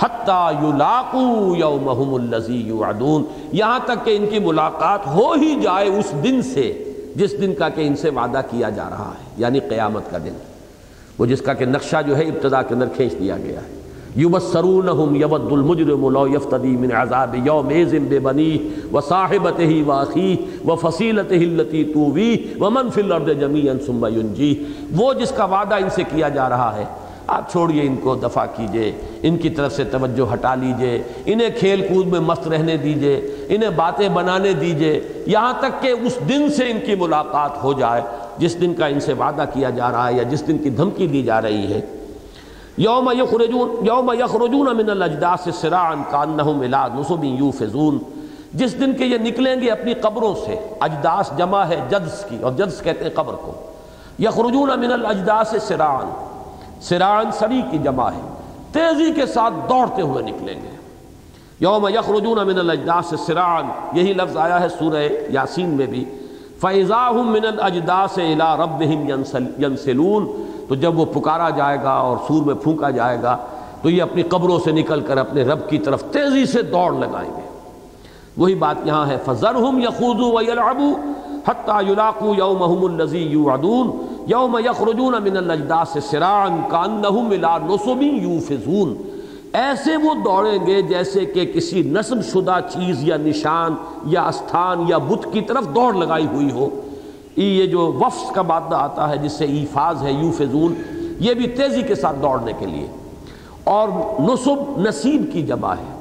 حتیٰ یلاقو یومہم اللذی یوعدون، یہاں تک کہ ان کی ملاقات ہو ہی جائے اس دن سے، جس دن کا کہ ان سے وعدہ کیا جا رہا ہے یعنی قیامت کا دن۔ وہ جس کا کہ نقشہ جو ہے، ابتدا کے اندر کھینچ دیا گیا ہے۔ یبصرونہم یود المجرم لو یفتدی من عذاب یومیز ببنی و صاحبتہ و اخیہ و فصیلتہ اللتی تووی و من فی الارض جمیعا ثم ینجی۔ وہ جس کا وعدہ ان سے کیا جا رہا ہے، آپ چھوڑیے ان کو دفع کیجیے، ان کی طرف سے توجہ ہٹا لیجیے، انہیں کھیل کود میں مست رہنے دیجیے، انہیں باتیں بنانے دیجیے۔ یہاں تک کہ اس دن سے ان کی ملاقات ہو جائے، جس دن کا ان سے وعدہ کیا جا رہا ہے یا جس دن کی دھمکی دی جا رہی ہے۔ یوم یخرجون یوم یخرجون من الاجداس سراعا کانہم الى نصب یوفزون۔ جس دن کے یہ نکلیں گے اپنی قبروں سے، اجداس جمع ہے جدس کی، اور جدس کہتے ہیں قبر کو۔ یخرجون من الاجداس سراعا۔ سراعا سری کی جمع ہے۔ تیزی کے ساتھ دوڑتے ہوئے نکلیں گے۔ یوم یخرجون من الاجداس سراعا۔ یہی لفظ آیا ہے سورہ یاسین میں بھی۔ فَإِذَا مِنَ الْأَجْدَاسِ إِلَىٰ رَبِّهِمْ يَنْسِلُونَ تو جب وہ پکارا جائے گا اور سور میں پھونکا جائے گا تو یہ اپنی قبروں سے نکل کر اپنے رب کی طرف تیزی سے دوڑ لگائیں گے۔ وہی بات یہاں ہے فَذَرْهُمْ يَخُوذُوا وَيَلْعَبُوا حَتَّى يُلَاقُوا يَوْمَهُمُ الَّذِي يُوعَدُونَ یوم یخرجون من الاجداس سراعا کانہم الى نصب یوفزون۔ ایسے وہ دوڑیں گے جیسے کہ کسی نصب شدہ چیز یا نشان یا استھان یا بت کی طرف دوڑ لگائی ہوئی ہو۔ یہ جو وفس کا مادہ آتا ہے، جس سے ایفاز ہے یوفزون یہ بھی تیزی کے ساتھ دوڑنے کے لیے۔ اور نصب نصیب کی جمع ہے۔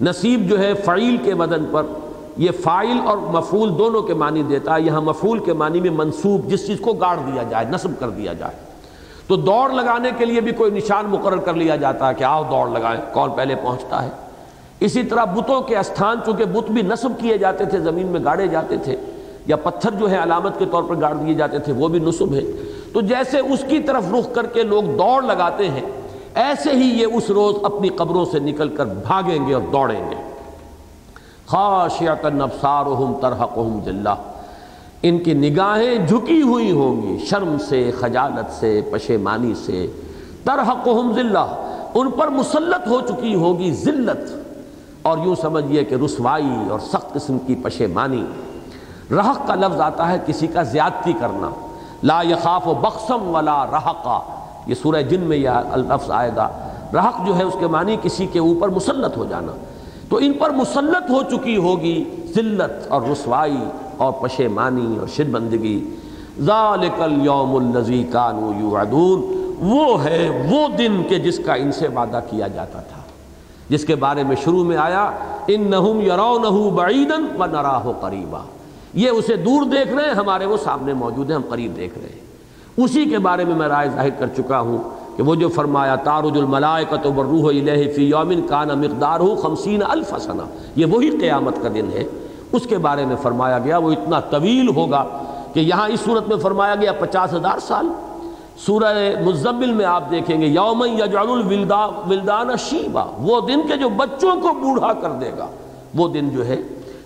نصیب جو ہے فعیل کے بدن پر، یہ فائل اور مفول دونوں کے معنی دیتا ہے۔ یہاں مفول کے معنی میں منصوب، جس چیز کو گاڑ دیا جائے، نصب کر دیا جائے۔ تو دوڑ لگانے کے لیے بھی کوئی نشان مقرر کر لیا جاتا ہے کہ آؤ دوڑ لگائیں، کون پہلے پہنچتا ہے۔ اسی طرح بتوں کے استھان، چونکہ بت بھی نصب کیے جاتے تھے، زمین میں گاڑے جاتے تھے یا پتھر جو ہے علامت کے طور پر گاڑ دیے جاتے تھے، وہ بھی نصب ہے۔ تو جیسے اس کی طرف رخ کر کے لوگ دوڑ لگاتے ہیں، ایسے ہی یہ اس روز اپنی قبروں سے نکل کر بھاگیں گے اور دوڑیں گے۔ خاشعتن ابصارہم ترحقہم ذلہ ان کی نگاہیں جھکی ہوئی ہوں گی، شرم سے، خجالت سے، پشیمانی سے۔ ترحقہم ذلہ۔ ان پر مسلط ہو چکی ہوگی ذلت۔ اور یوں سمجھئے کہ رسوائی اور سخت قسم کی پشیمانی۔ رحق کا لفظ آتا ہے کسی کا زیادتی کرنا۔ لا یخاف و بخسم ولا رحقا یہ سورہ جن میں یہ لفظ آئے گا۔ رحق جو ہے اس کے معنی کسی کے اوپر مسلط ہو جانا۔ تو ان پر مسلط ہو چکی ہوگی ذلت اور رسوائی اور پشیمانی اور شرمندگی۔ ذالک اليوم الذی کانوا یوعدون۔ وہ ہے وہ دن کے جس کا ان سے وعدہ کیا جاتا تھا۔ جس کے بارے میں شروع میں آیا، انہم یرونہ بعیدا ونراہ قریبا۔ یہ اسے دور دیکھ رہے ہیں، ہمارے وہ سامنے موجود ہیں، ہم قریب دیکھ رہے ہیں۔ اسی کے بارے میں میں رائے ظاہر کر چکا ہوں کہ وہ جو فرمایا، تارج الملائکت والروح الیہ فی یوم کان مقدارہ خمسین الف سنہ، یہ وہی قیامت کا دن ہے۔ اس کے بارے میں فرمایا گیا، وہ اتنا طویل ہوگا کہ یہاں اس صورت میں فرمایا گیا پچاس ہزار سال۔ سورہ مزمل میں آپ دیکھیں گے، یوم یجعل الولدان شیبا وہ دن کے جو بچوں کو بوڑھا کر دے گا، وہ دن جو ہے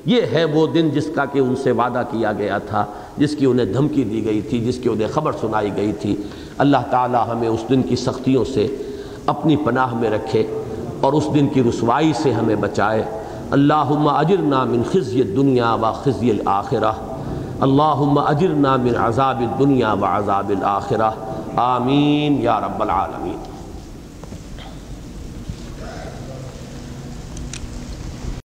یہ ہے وہ دن جس کا کہ ان سے وعدہ کیا گیا تھا، جس کی انہیں دھمکی دی گئی تھی، جس کی انہیں خبر سنائی گئی تھی۔ اللہ تعالی ہمیں اس دن کی سختیوں سے اپنی پناہ میں رکھے اور اس دن کی رسوائی سے ہمیں بچائے۔ اللہم اجرنا من خزی الدنیا و خزی الآخرہ اللہم اجرنا من عذاب الدنیا و عذاب الآخرہ آمین یا رب العالمین۔